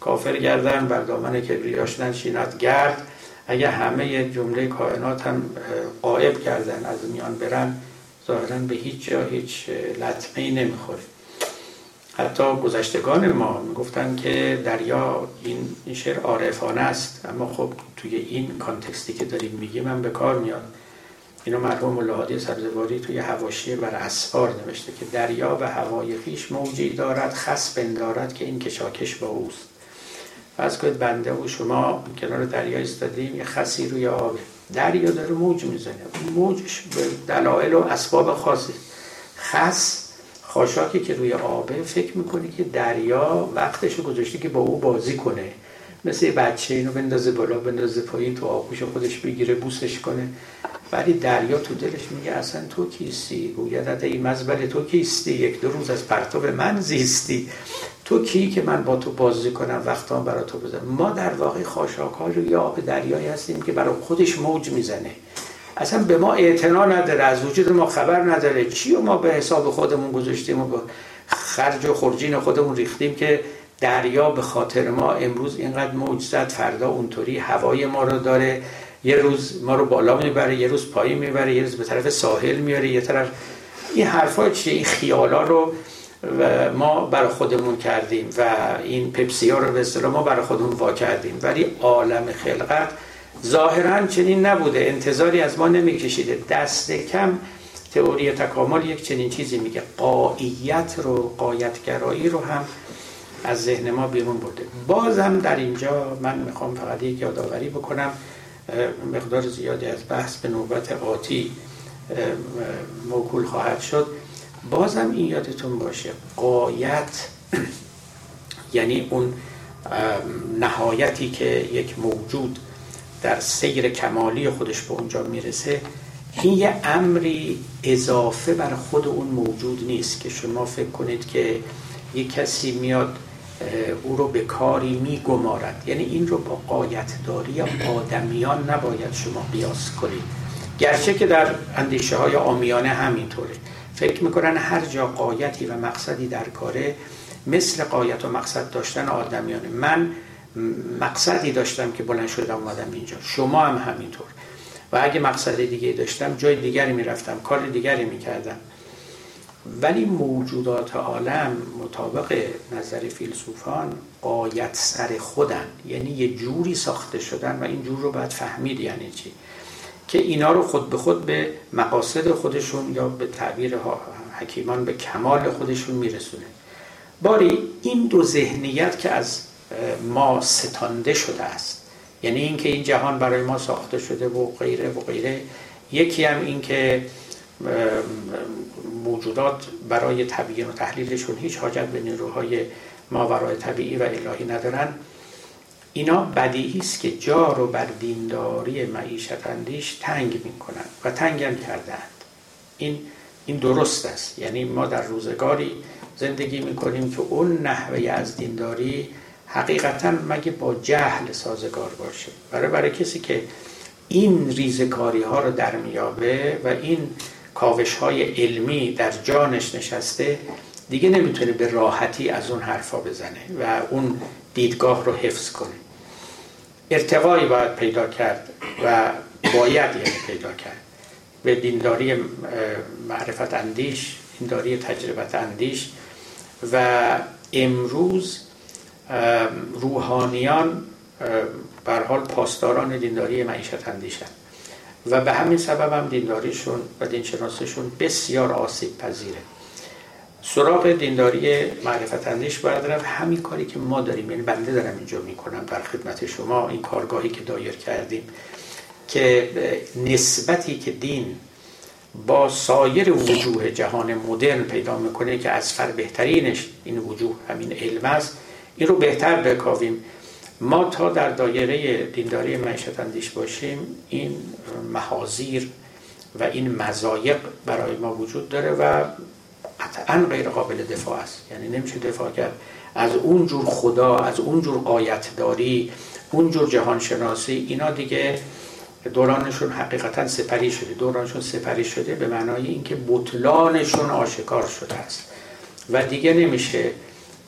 کافر گردن بر دامن کبریاش نشیند گرد. اگه همه جمله کائنات هم قائب کردن از میان برن ظاهرا به هیچ جا هیچ لطمه ای نمی‌خوره. حتی گذشتگان ما می‌گفتن که دریا این شعر عارفانه است اما خب توی این کانتکستی که داریم میگیم من به کار میاد. اینو مرحوم ملاحادی سبزواری توی هواشی بر اسفار نوشته که دریا و هوای خیش موجی دارد خس بندارد که این کشاکش با اوست. فرض کنید بنده و شما کنار دریا ایستادیم یه خسی روی آبه دریا داره موج می‌زنه. موجش به دلایل و اسباب خاصی خس خاشاکی که روی آبه فکر می‌کنه که دریا وقتش گذاشته که با او بازی کنه. مثل یه بچه اینو بندازه بالا بندازه پایین تو آغوش خودش بگیره بوسش کنه. ولی دریا تو دلش میگه اصلا تو کیستی؟ گوید این مزبل تو کیستی؟ یک دو روز از پرتو من زیستی. تو کی که من با تو بازی کنم وقتا برای تو بزنم ما در واقع خاشاک های روی آب دریایی هستیم که برای خودش موج می‌زنه. اصلا به ما اعتنا نداره از وجود ما خبر نداره. چی و ما به حساب خودمون گذاشتیم و به خرج و خرجین خودمون ریختیم که دریا به خاطر ما امروز اینقدر موج زد فردا اونطوری هوای ما رو داره. یه روز ما رو بالا می‌بره یه روز پایین می‌بره یه روز به طرف ساحل میاره یه طرف این حرفا چیه؟ این خیالا رو و ما برای خودمون کردیم و این پپسی ها رو به اصطلاح ما برای خودمون وا کردیم. ولی عالم خلقت ظاهرا چنین نبوده. انتظاری از ما نمیکشیده. دست کم تئوری تکامل یک چنین چیزی میگه. قاییت رو قایتگرایی رو هم از ذهن ما بیرون برده. بازم در اینجا من می‌خوام فقط یک یادآوری بکنم. مقدار زیادی از بحث به نوبت آتی موکول خواهد شد. بازم این یادتون باشه قایت یعنی اون نهایتی که یک موجود در سیر کمالی خودش به اونجا می‌رسه این یه امری اضافه بر خود اون موجود نیست که شما فکر کنید که یک کسی میاد او رو به کاری میگمارد. یعنی این رو با قایت داری آدمیان نباید شما بیاس کنید. گرچه که در اندیشه های آمیانه همینطوره. فکر می‌کنن هر جا قایتی و مقصدی در کاره مثل قایت و مقصد داشتن آدمیانه. من مقصدی داشتم که بلند شدم اومدم اینجا. شما هم همینطور. و اگه مقصد دیگه داشتم جای دیگری می‌رفتم کار دیگری می‌کردم. ولی موجودات عالم مطابق نظر فیلسوفان قایت سر خودن. یعنی یه جوری ساخته شدن و این جور رو باید فهمید یعنی چی؟ که اینا رو خود به خود به مقاصد خودشون یا به تعبیر حکیمان به کمال خودشون میرسونه. باری این دو ذهنیت که از ما ستانده شده است. یعنی اینکه این جهان برای ما ساخته شده و غیره و غیره. یکی هم این که موجودات برای تبیین و تحلیلشون هیچ حاجت به نیروهای ماورای طبیعی و الهی ندارن. اینا بدیهی است که جا رو بر دینداری معیشت اندیش تنگ می‌کنن و تنگ هم کردند این این درست است. یعنی ما در روزگاری زندگی می‌کنیم که اون نحوه از دینداری حقیقتا مگه با جهل سازگار باشه؟ برای برای کسی که این ریزکاری ها رو در میابه و این کاوش های علمی در جانش نشسته دیگه نمی‌تونه به راحتی از اون حرفا بزنه و اون دیدگاه رو حفظ کنه. ارتقایی باید پیدا کرد و باید یعنی پیدا کرد. به دینداری معرفت اندیش دینداری تجربت اندیش و امروز روحانیان بر حال پاسداران دینداری معیشت اندیشن. و به همین سبب هم دینداریشون و دینشناسیشون بسیار آسیب پذیره. سراغ دینداری معرفت اندیش باید رفت. همین کاری که ما داریم یعنی بنده دارم اینجا می‌کنم در خدمت شما این کارگاهی که دایر کردیم که نسبتی که دین با سایر وجوه جهان مدرن پیدا می‌کنه که از فر بهترینش این وجوه همین علم است این رو بهتر بکاویم. ما تا در دایره دینداری معیشت اندیش باشیم این محاضیر و این مزایق برای ما وجود داره و قطعا غیر قابل دفاع است. یعنی نمیشه دفاع کرد. از اون جور خدا از اون جور قایت داری اون جور جهان شناسی اینا دیگه دورانشون حقیقتا سپری شده. دورانشون سپری شده به معنای اینکه بطلانشون آشکار شده است. و دیگه نمیشه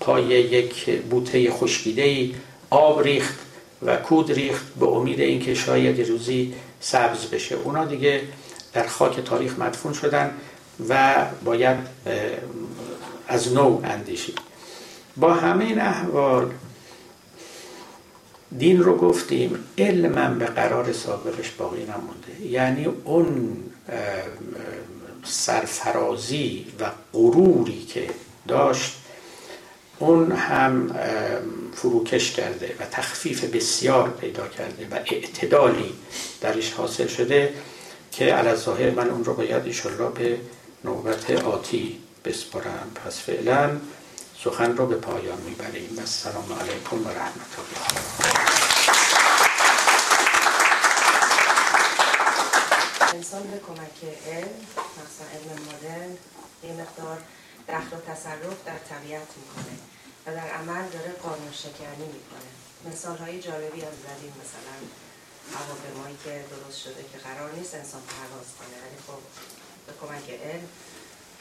پای یک بوته خشکیده آب ریخت و کود ریخت به امید اینکه شاید روزی سبز بشه. اونا دیگه در خاک تاریخ مدفون شدن و باید از نو اندیشید. با همه این احوال دین رو گفتیم علمم به قرار سابقش باقی نمونده. یعنی اون سرفرازی و غروری که داشت اون هم فروکش کرده و تخفیف بسیار پیدا کرده و اعتدالی درش حاصل شده که علی ظاهر من اون رو باید ایشالله به نوبت آتی بسپرم پس فعلا سخن رو به پایان می‌بریم. و سلام علیکم و رحمت الله. انسان به کمک علم مثلا علم مدرن یه مقدار دخل و تصرف در طبیعت می‌کنه و در عمل داره قانون شکنی می‌کنه. مثال های جالبی از زدیم مثلا هواپیمایی که درست شده که قرار نیست انسان پرواز کنه ولی خب به کمک علم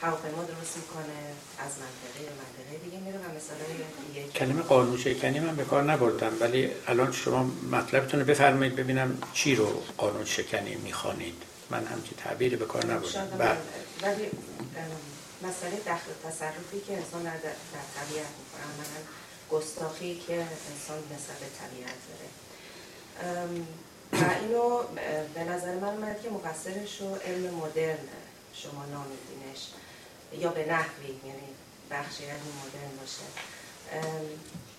هواپیما درست می‌کنه از منطقه به منطقه دیگه میره و مثالای دیگه کلمه قانون شکنی من به کار نبردم ولی الان شما مطلبتون رو بفرمایید ببینم چی رو قانون شکنی می‌خوانید. من همچی تعبیری به کار نبردم. بله. ولی مسئله دخل تصرفی که انسان در, در طبیعت می‌کنه گستاخی که انسان نسبت به طبیعت داره. و اینو به نظر من اومد که مقصرش رو علم مدرن شما نامیدینش یا به نحوی یعنی بخشی علم مدرن باشه.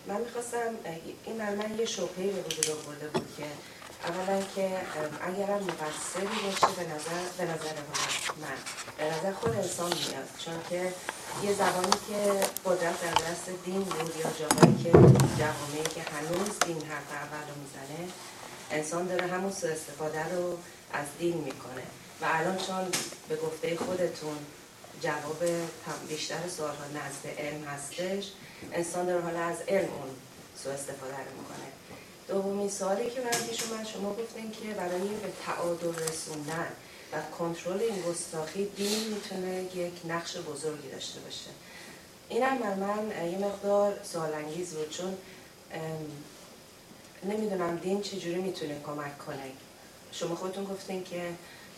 من می‌خواستم این من یه شبهی به وجود آورده بود که اولا که اگرم مقصری باشه به نظر به نظر من به نظر خود انسان میاد. چون که یه زبانی که قدرت در دست دین بود یا جاهایی که جوامعی که هنوز دین حرف اول رو می‌زنه انسان داره همون سو استفاده رو از دین می‌کنه. و الان چون به گفته خودتون جواب بیشتر سوال ها نزد علم هستش انسان داره حالا از علم اون سو استفاده رو می‌کنه. دومین سوالی که من پیش شما گفتین که برای به تعادل رسوندن و کنترل این گستاخی دین می‌تونه یک نقش بزرگی داشته باشه. اینم بر من یه مقدار سوال انگیز بود چون نمی‌دونم دین چجوری می‌تونه کمک کنه. شما خودتون گفتین که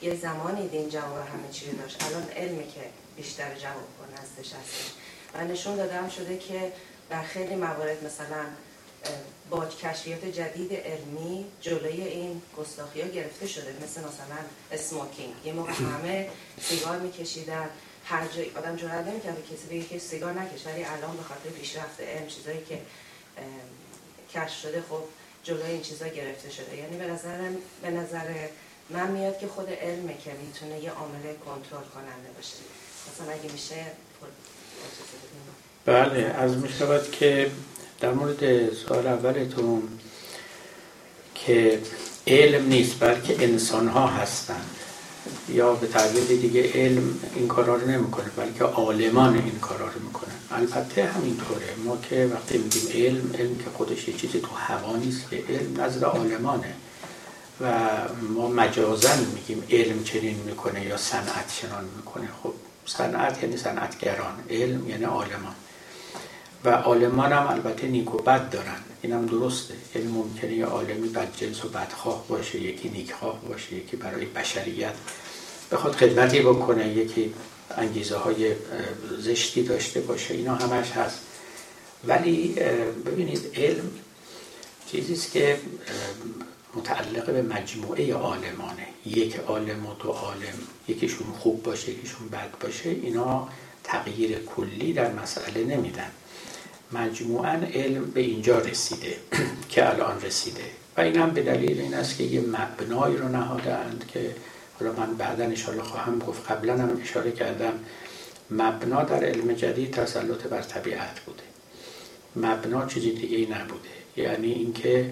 یه زمانی دین جواب همه چی داشت. الان علمه که بیشتر جواب کنه هستش هستش. و نشون دادم شده که در خیلی موارد مثلا با کشفیات جدید علمی جلوی این گستاخی ها گرفته شده مثل مثلا اسموکینگ یه موقع همه سیگار میکشیدن هر جای آدم جرأت نمی‌کنه کسی بگه که سیگار نکش ولی الان به خاطر پیشرفت علم چیزایی که کشف شده خب جلوی این چیزا گرفته شده. یعنی به نظر به نظر من میاد که خود علمه که می‌تونه یه عامل کنترل کننده باشه. مثلا اگه میشه بله از می شود که در مورد سوال اولتون که علم نیست بلکه انسان ها هستند. یا به تعبیر دیگه علم این کارا رو نمی‌کنه بلکه عالمان این کارا رو می‌کنن البته همینطوره. ما که وقتی میگیم علم علم که خودش یه چیزی تو هوا نیست که علم نزد عالمانه. و ما مجازن میگیم علم چنین می‌کنه یا صنعت چنان می‌کنه. خب صنعت یعنی صنعتگران. علم یعنی عالمان. و عالمان هم البته نیک و بد دارن. اینم درسته. علم ممکنه یه عالمی بدجنس و بدخواه باشه یکی نیکخواه باشه یکی برای بشریت بخواد خدمتی بکنه یکی انگیزه های زشتی داشته باشه. اینا همش هست. ولی ببینید علم چیزیست که متعلق به مجموعه عالمانه. یک عالم و دو عالم یکیشون خوب باشه یکیشون بد باشه اینا تغییر کلی در مسئله نمیدن. مجموعا علم به اینجا رسیده که الان رسیده. و این هم به دلیل این است که یه مبنایی رو نهادند که حالا من بعدا اشاره خواهم گفت. قبلا هم اشاره کردم مبنا در علم جدید تسلط بر طبیعت بوده. مبنا چیزی دیگه نبوده. یعنی اینکه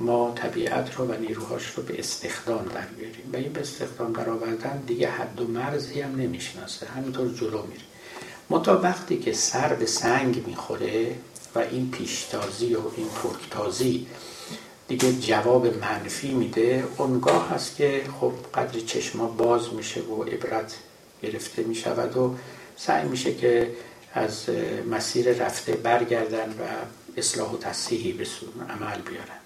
ما طبیعت رو و نیروهاش رو به استخدام در بیاریم و این به استخدام در آوردن دیگه حد و مرزی هم نمی‌شناسه. همینطور جلو میره. متا وقتی که سر به سنگ می‌خوره و این پیشتازی و این پرکتازی دیگه جواب منفی میده اونگاه هست که خب قدر چشما باز میشه و عبرت گرفته می‌شود و سعی میشه که از مسیر رفته برگردن و اصلاح و تصحیحی به عمل بیارن.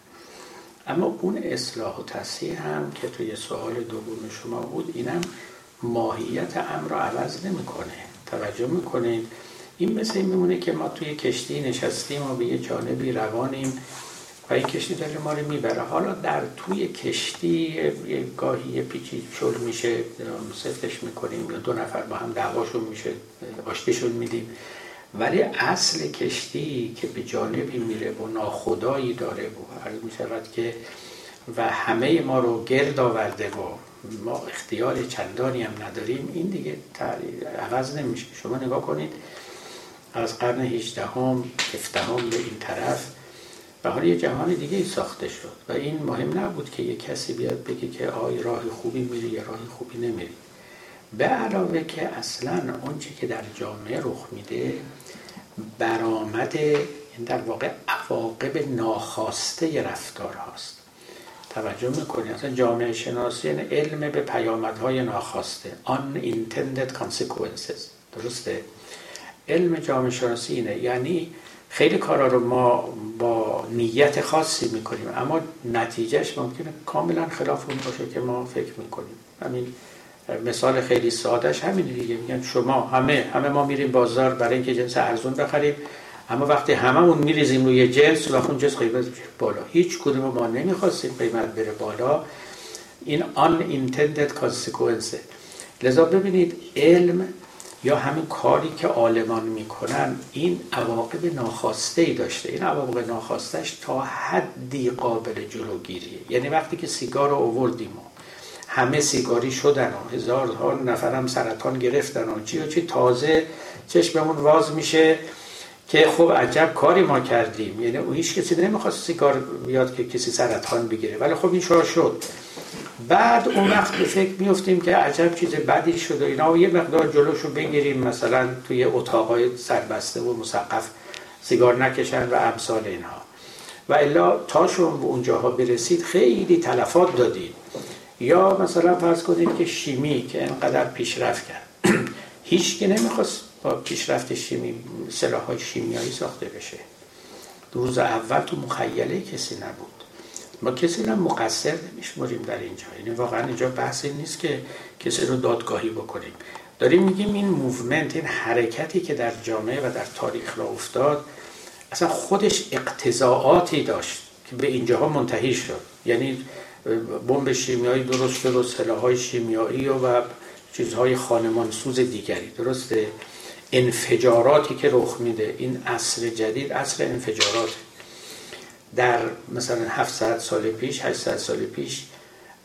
اما اون اصلاح و تصحیح هم که توی سوال دوم شما بود اینم ماهیت امر رو عوض نمی‌کنه. توجه می‌کنید. این مثل این میمونه که ما توی کشتی نشستیم و به یه جانبی روانیم و این کشتی داره ما رو می‌بره. حالا در توی کشتی یه گاهی پیچی شل میشه سفتش می‌کنیم یا دو نفر با هم دعواشون میشه آشتیشون میدیم. ولی اصل کشتی که به جانبی میره و ناخدایی داره و عرض که و همه ما رو گرد آورده و ما اختیار چندانی هم نداریم. این دیگه عوض نمیشه. شما نگاه کنید از قرن 18 هم 17 هم به این طرف و حالا یه جهان دیگه ساخته شد. و این مهم نبود که یه کسی بیاد بگه که آی راه خوبی میری یا راه خوبی نمیری. به علاوه که اصلا اونچه که در جامعه رخ میده برآمد این در واقع عواقب ناخواسته رفتار هاست توجه می‌کنید اصلا جامعه شناسی یعنی علم به پیامدهای ناخواسته. Unintended consequences. درسته؟ علم جامعه شناسی اینه. یعنی خیلی کارا رو ما با نیت خاصی می‌کنیم اما نتیجهش ممکنه کاملا خلاف اون باشه که ما فکر می‌کنیم. همین مثال خیلی سادهش همین دیگه. میگن شما همه همه ما میریم بازار برای اینکه جنس ارزون بخریم. اما وقتی هممون میریزیم روی جنس و اون جنس قیمت بالا. هیچ کدوم ما نمی‌خواستیم قیمت بره بالا. این unintended consequence. لذا ببینید علم یا همین کاری که عالمان می‌کنن این عواقب ناخواسته ای داشته. این عواقب ناخواستش تا حدی قابل جلوگیریه. یعنی وقتی که سیگار رو اووردیم و همه سیگاری شدن و هزار نفر هم سرطان گرفتن و چی و چی تازه چشممون واز میشه. که خب عجب کاری ما کردیم. یعنی او هیچ کسی نمی‌خواست سیگار بیاد که کسی سرطان بگیره. ولی خب این شد. بعد اون وقت به فکر میفتیم که عجب چیز بدی شده اینا و یه مقدار جلوشو بگیریم. مثلا توی اتاقای سربسته و مسقف سیگار نکشن و امثال اینها. و الا تا شما به اونجاها برسید خیلی تلفات دادید. یا مثلا فرض کنید که شیمی که انقدر پیشرفت کرد. هیچ که نمی‌خواست با پیشرفت شیمی سلاح های شیمیایی ساخته بشه. روز اول تو مخیله کسی نبود. ما کسی هم مقصر نمیشماریم در اینجا. یعنی واقعا اینجا بحث نیست که کسی رو دادگاهی بکنیم. داریم میگیم این movement این حرکتی که در جامعه و در تاریخ را افتاد اصلا خودش اقتضائاتی داشت که به اینجاها منتهی شد. یعنی بمب شیمیایی درست شد و سلاحهای شیمیایی و چیزهای خانمانسوز دیگری. درسته؟ انفجاراتی که رخ میده این عصر جدید عصر انفجارات در مثلا 700 سال پیش 800 سال پیش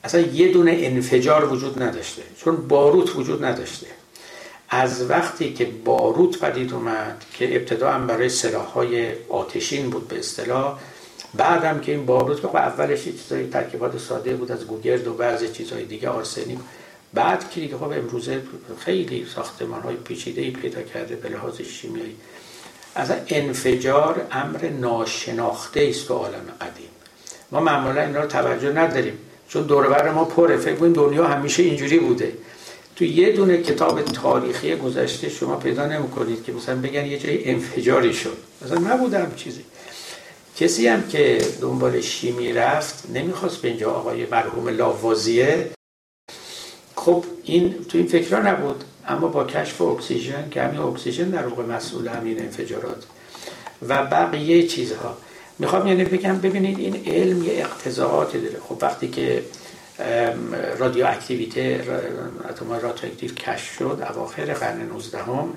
اصلا یه دونه انفجار وجود نداشته چون باروت وجود نداشته. از وقتی که باروت پدید اومد که ابتدا هم برای سلاحهای آتشین بود به اصطلاح بعدم که این باروت و اولش چیزای ترکیبات ساده بود از گوگرد و بعضی چیزهای دیگه آرسنیک بعد که دیگه خب امروزه خیلی ساختمان های پیچیده ای پیدا کرده به لحاظ شیمیایی. از انفجار امر ناشناخته است تو عالم قدیم. ما معمولا اینا رو توجه نداریم چون دوربر ما پره. فکر کنیم دنیا همیشه اینجوری بوده. تو یه دونه کتاب تاریخی گذشته شما پیدا نمی‌کنید که مثلا بگن یه جای انفجاری شد. مثلا نبودم چیزی. کسی هم که دنبال شیمی رفت نمی‌خواست به اینجا آقای مرحوم لاوازیه خب این تو این فکرها نبود. اما با کشف اکسیژن که همین اکسیژن در واقع مسئول همین انفجارات. و بقیه چیزها. می‌خوام یعنی بگم ببینید این علم یه اقتضائاتی داره. خب وقتی که رادیو اکتیویته اتم رادیواکتیو کشف شد اواخر قرن 19 هم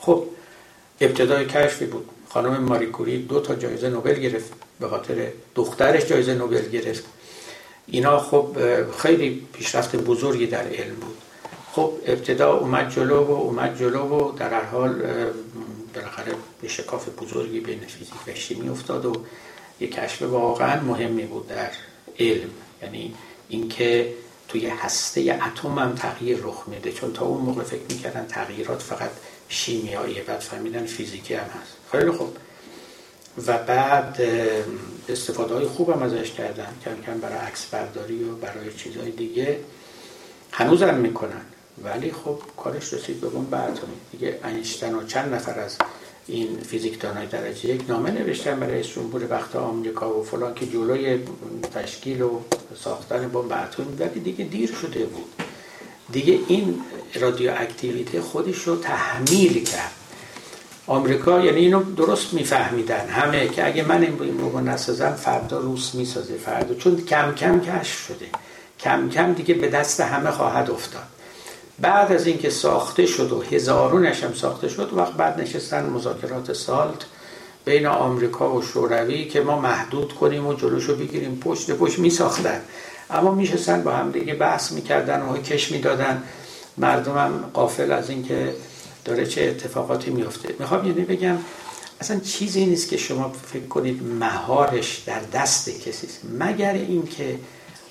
خب ابتدای کشفی بود. خانم ماری کوری دو تا جایزه نوبل گرفت به خاطر دخترش جایزه نوبل گرفت. اینا خب خیلی پیشرفت بزرگی در علم بود. خب ابتدا اومد جلو و اومد جلو و در هر حال بالاخره به شکاف بزرگی بین فیزیک و شیمی افتاد و یک کشف واقعا مهمی بود در علم. یعنی اینکه توی هسته اتم هم تغییر رخ میده. چون تا اون موقع فکر می‌کردن تغییرات فقط شیمیاییه بعد فهمیدن فیزیکی هم هست. خیلی خوب. و بعد استفاده های خوب هم ازش کردن کم کم برای عکس برداری و برای چیزهای دیگه هنوز هم می‌کنن. ولی خب کارش رسید به بمب اتمی دیگه اینشتن و چند نفر از این فیزیکدانای درجه یک نامه نوشتن برای جمهور وقت آمریکا و فلان که جلوی تشکیل و ساختن بمب اتمی ولی دیگه دیر شده بود. دیگه این رادیو اکتیویته خودش رو تحمیل کرد. آمریکا یعنی اینو درست میفهمیدن. همه که اگه من این رو نسازم فردا روس می‌سازه فردا. چون کم کم کشف شده. کم کم دیگه به دست همه خواهد افتاد. بعد از اینکه ساخته شد و هزارونش هم ساخته شد وقت بعد نشستن مذاکرات سالت بین آمریکا و شوروی که ما محدود کنیم و جلوشو بگیریم. پشت پشت می ساختن اما میشستن با هم دیگه بحث می‌کردن و کش می‌دادن. مردمم قافل از اینکه داره چه اتفاقاتی میفته. می‌خوام یعنی بگم اصلا چیزی نیست که شما فکر کنید مهارش در دست کسی است. مگر اینکه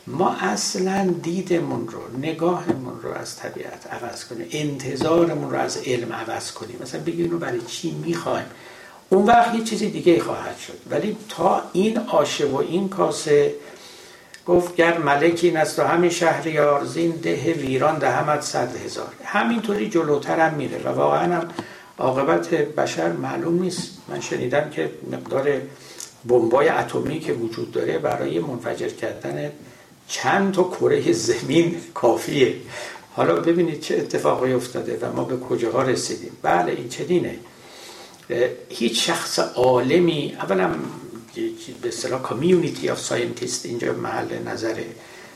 ما اصلا دیدمون رو نگاهمون رو از طبیعت عوض کنیم انتظارمون رو از علم عوض کنیم. مثلا بگیم رو برای چی می‌خوایم؟ اون وقت یه چیزی دیگه خواهد شد. ولی تا این آشه و این کاسه گفت گر ملکی است و همین شهریار زین ده ویران دهمت صد هزار. همینطوری جلوتر هم میره و واقعا هم عاقبت بشر معلوم نیست. من شنیدم که مقدار بمبای اتمی که وجود داره برای منفجر کردن چند تا کره زمین کافیه. حالا ببینید چه اتفاقی افتاده و ما به کجاها رسیدیم. بله این چنینه. هیچ شخص عالمی اولا به اصطلاح community of scientists اینجا محل نظره.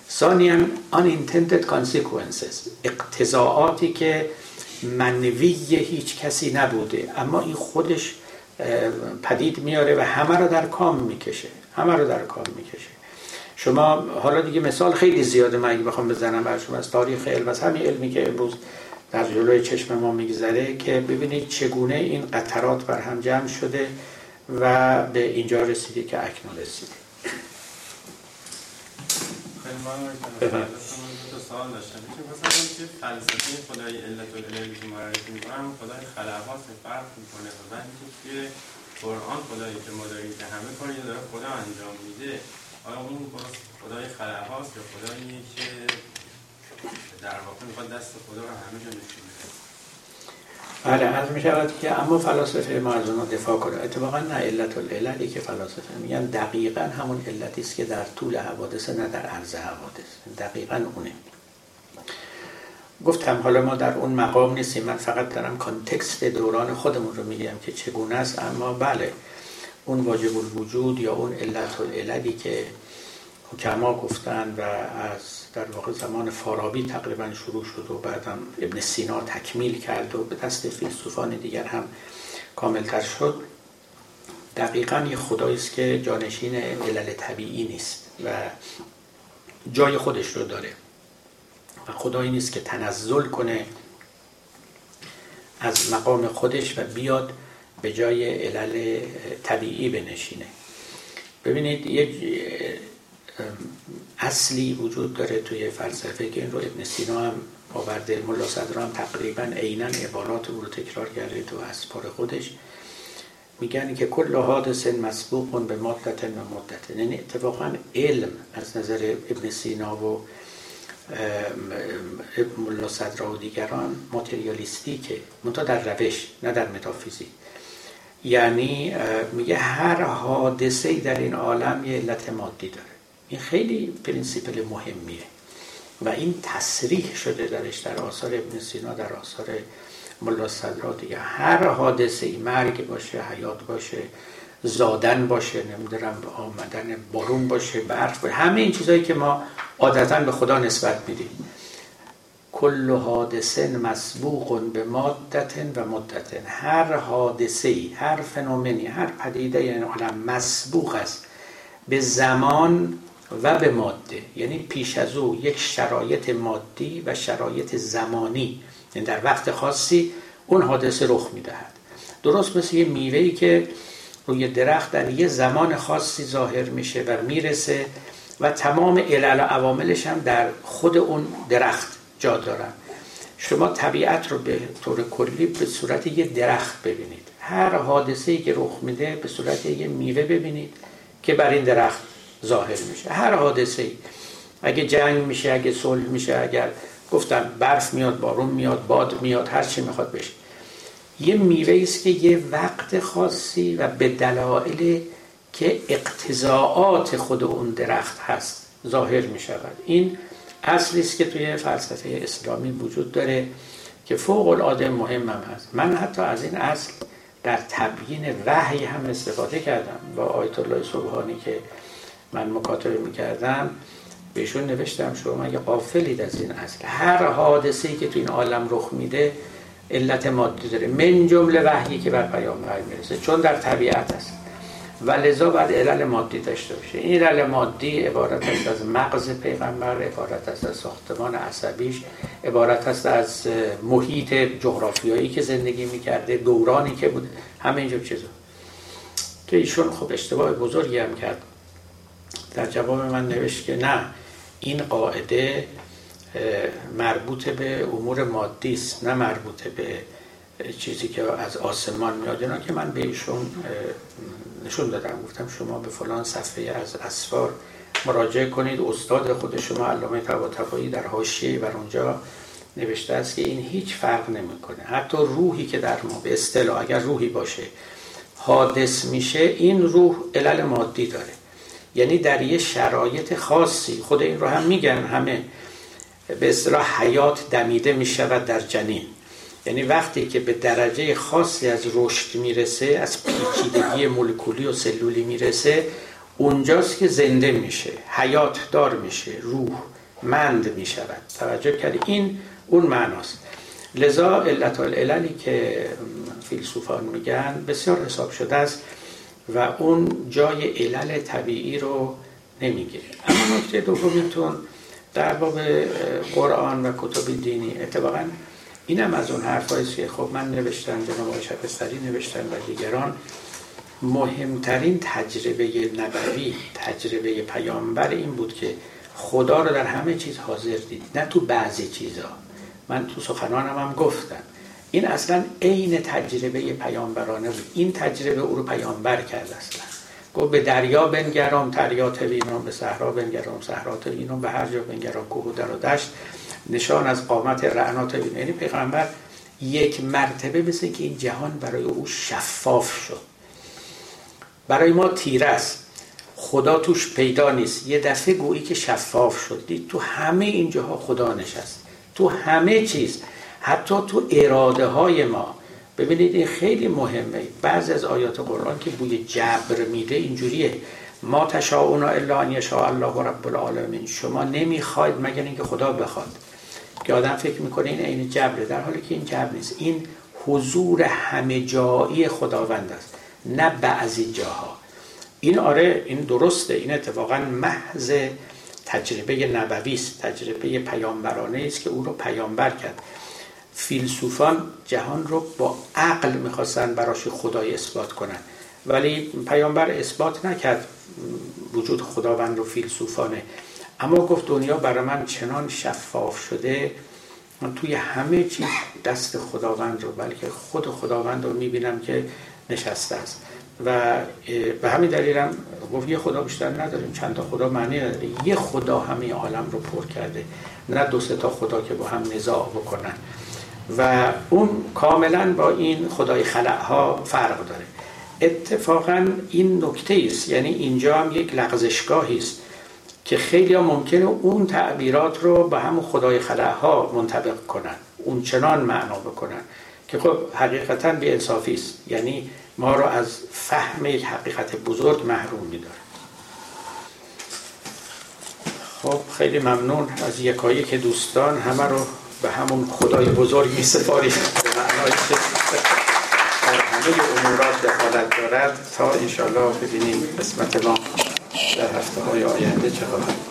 ثانیا unintended consequences اقتضائاتی که منوی هیچ کسی نبوده. اما این خودش پدید میاره و همه رو در کام می‌کشه. همه رو در کام می‌کشه. شما حالا دیگه مثال خیلی زیاده من اگه بخوام بزنم بر شما از تاریخ علم از همین علمی که امروز در جلوی چشم ما میگذره که ببینید چگونه این قطرات بر هم جمع شده. و به اینجا رسیدی که اکنون رسیدی. خیلی سوال داشتم. که مثلا که فلسفه خدای علت که معرفی می‌کنم؟ خدای خلقات فرق می‌کنه و بعد توی قرآن خدایی که ما داریم که همه کاری داره خدا انجام میده. آیا اون خدای خلقات یا خدایی که در واقع می‌خواد دست خدا رو همه جا نشون بله از می شود که اما فلاسفه ما از دفاع کنه. اتفاقا نه علت العللی که فلاسفه میگن دقیقا همون علتی است که در طول حوادث نه در عرض حوادث. دقیقا اونه. گفتم حالا ما در اون مقام نیستیم. من فقط دارم کانتکست دوران خودمون رو میگم که چگونه است. اما بله اون واجب الوجود یا اون علت العللی که حکما گفتن و از در واقع زمان فارابی تقریبا شروع شد و بعدم ابن سینا تکمیل کرد و به دست فیلسوفان دیگر هم کاملتر شد. دقیقا یه خدایی است که جانشین علل طبیعی نیست و جای خودش رو داره و خدایی نیست که تنزل کنه از مقام خودش و بیاد به جای علل طبیعی بنشینه. ببینید یک اصلی وجود داره توی فلسفه که این رو ابن سینا هم آورده ملا صدر هم تقریبا عینا عبارات او رو تکرار کرده تو اسپار خودش. میگن که کل حادث مسبوق به مدت و مدت یعنی اتفاقا علم از نظر ابن سینا و ملا صدر و دیگران ماتریالیستیکه. منتها در روش نه در متافیزیک. یعنی میگه هر حادثه در این عالم یه علت مادی داره. این خیلی principle مهمیه و این تصریح شده درش در آثار ابن سینا در آثار ملا صدرا. دیگه هر حادثه ای مرگ باشه حیات باشه زادن باشه نمی‌دونم آمدن بارون باشه برف باشه همه این چیزهایی که ما عادتا به خدا نسبت میدیم. کل حادث مسبوق بمادة و مدة. هر حادثه ای هر فنومنی هر پدیده یعنی عالم مسبوق است. به زمان و به ماده یعنی پیش از او یک شرایط مادی و شرایط زمانی یعنی در وقت خاصی اون حادثه رخ می‌دهد. درست مثل یه میوهی که روی درخت در یه زمان خاصی ظاهر میشه و می‌رسه و تمام علل و عواملش هم در خود اون درخت جا دارن. شما طبیعت رو به طور کلی به صورت یه درخت ببینید. هر حادثه‌ای که رخ میده به صورت یه میوه ببینید که بر این درخت ظاهر میشه. هر حادثه ای اگه جنگ میشه اگه صلح میشه اگر گفتم برف میاد بارون میاد باد میاد هر چی می‌خواد بشه. یه میوه است که یه وقت خاصی و به دلایل که اقتضاعات خود اون درخت هست ظاهر می شود این اصلی است که توی فلسفه اسلامی وجود داره که فوق العاده مهم هم هست. من حتی از این اصل در تبیین وحی هم استفاده کردم با آیت الله سبحانی که من مکاتبه می‌کردم بهشون نوشتم شما مگه قافلید از این اصل؟ هر حادثه که تو این عالم رخ میده علت مادی داره. من جمله وحیی که بر پیامبر می‌رسه چون در طبیعت است. و لذا باید علل مادی داشته باشه. این علل مادی عبارت است از مغز پیغمبر عبارت است از ساختمان عصبیش عبارت است از محیط جغرافیایی که زندگی می‌کرده دورانی که بود همه اینجور چیزا. که ایشون خب اشتباه بزرگی هم کرد. در جواب من نوشت که نه این قاعده مربوط به امور مادی است نه مربوط به چیزی که از آسمان میاد. اینا که من به ایشون نشون دادم. گفتم شما به فلان صفحه از اسفار مراجعه کنید. استاد خود شما علامه طباطبایی در حاشیه بر اونجا نوشته است که این هیچ فرق نمی‌کنه. حتی روحی که در ما به اصطلاح اگر روحی باشه حادث میشه این روح علل مادی داره. یعنی در یه شرایط خاصی. خود این رو هم میگن همه به اصطلاح حیات دمیده می‌شود در جنین. یعنی وقتی که به درجه خاصی از رشد می‌رسه از پیچیدگی مولکولی و سلولی می‌رسه اونجاست که زنده میشه حیات دار میشه روح مند می‌شود. توجه کرد. این اون معناست. لذا علت العللی که فیلسوفان میگن بسیار حساب شده است. و اون جای علل طبیعی رو نمی‌گیره. اما نکته دومیتون در باب قرآن و کتب دینی اتفاقا اینم از اون حرفایی که خب من نوشتم جناب آقای شبستری نوشتن و دیگران. مهمترین تجربه نبوی تجربه پیامبر این بود که خدا رو در همه چیز حاضر دید نه تو بعضی چیزا. من تو سخنانم هم گفتم. این اصلا عین تجربه پیامبرانه بود. این تجربه او رو پیامبر کرد اصلا گفت به دریا بنگرام تریات وینم به صحرا بنگرام صحرات وینم به هر جا بنگرام کوه در و دشت. نشان از قامت رعنات وینم یعنی پیغمبر یک مرتبه مثل که این جهان برای او شفاف شد. برای ما تیره است. خدا توش پیدا نیست. یه دفعه گویی که شفاف شد. دید تو همه این جاها خدا نشست. تو همه چیز. حتی تو اراده های ما. ببینید این خیلی مهمه. بعضی از آیات قرآن که بوی جبر میده اینجوریه. ما تشاؤون الا ان یشاء الله رب العالمین. شما نمی‌خواید مگر اینکه خدا بخواد. که آدم فکر می‌کنه این عین جبره در حالی که این جبر نیست. این حضور همه جایی خداوند است نه بعضی جاها. این آره این درسته. این اتفاقا محض تجربه نبوی است تجربه پیامبرانه است که او رو پیامبر کرد. فیلسوفان جهان رو با عقل می‌خواستن براش خدای اثبات کنن. ولی پیامبر اثبات نکرد وجود خداوند رو فیلسوفانه. اما گفت دنیا برای من چنان شفاف شده من توی همه چیز دست خداوند رو بلکه خود خداوند رو می‌بینم که نشسته است. و به همین دلیل هم گفت یه خدا بیشتر نداریم چند تا خدا معنی نداره. یه خدا همه عالم رو پر کرده. نه دو سه تا خدا که با هم نزاع بکنن. و اون کاملا با این خدای خلقها فرق داره. اتفاقا این نکته است یعنی اینجا هم یک لغزشگاهی است که خیلی ها ممکنه اون تعبیرات رو به همون خدای خلقها منطبق کنن اون چنان معنا بکنن که خب حقیقتا بی انصافی است. یعنی ما رو از فهم یک حقیقت بزرگ محروم میداره. خب خیلی ممنون از یکایی که دوستان همه رو به همون خدای بزرگ می سپاریم به معنای که در همه امورات دخالت دارد تا انشالله ببینیم قسمت ما در هفته های آینده چه خواهد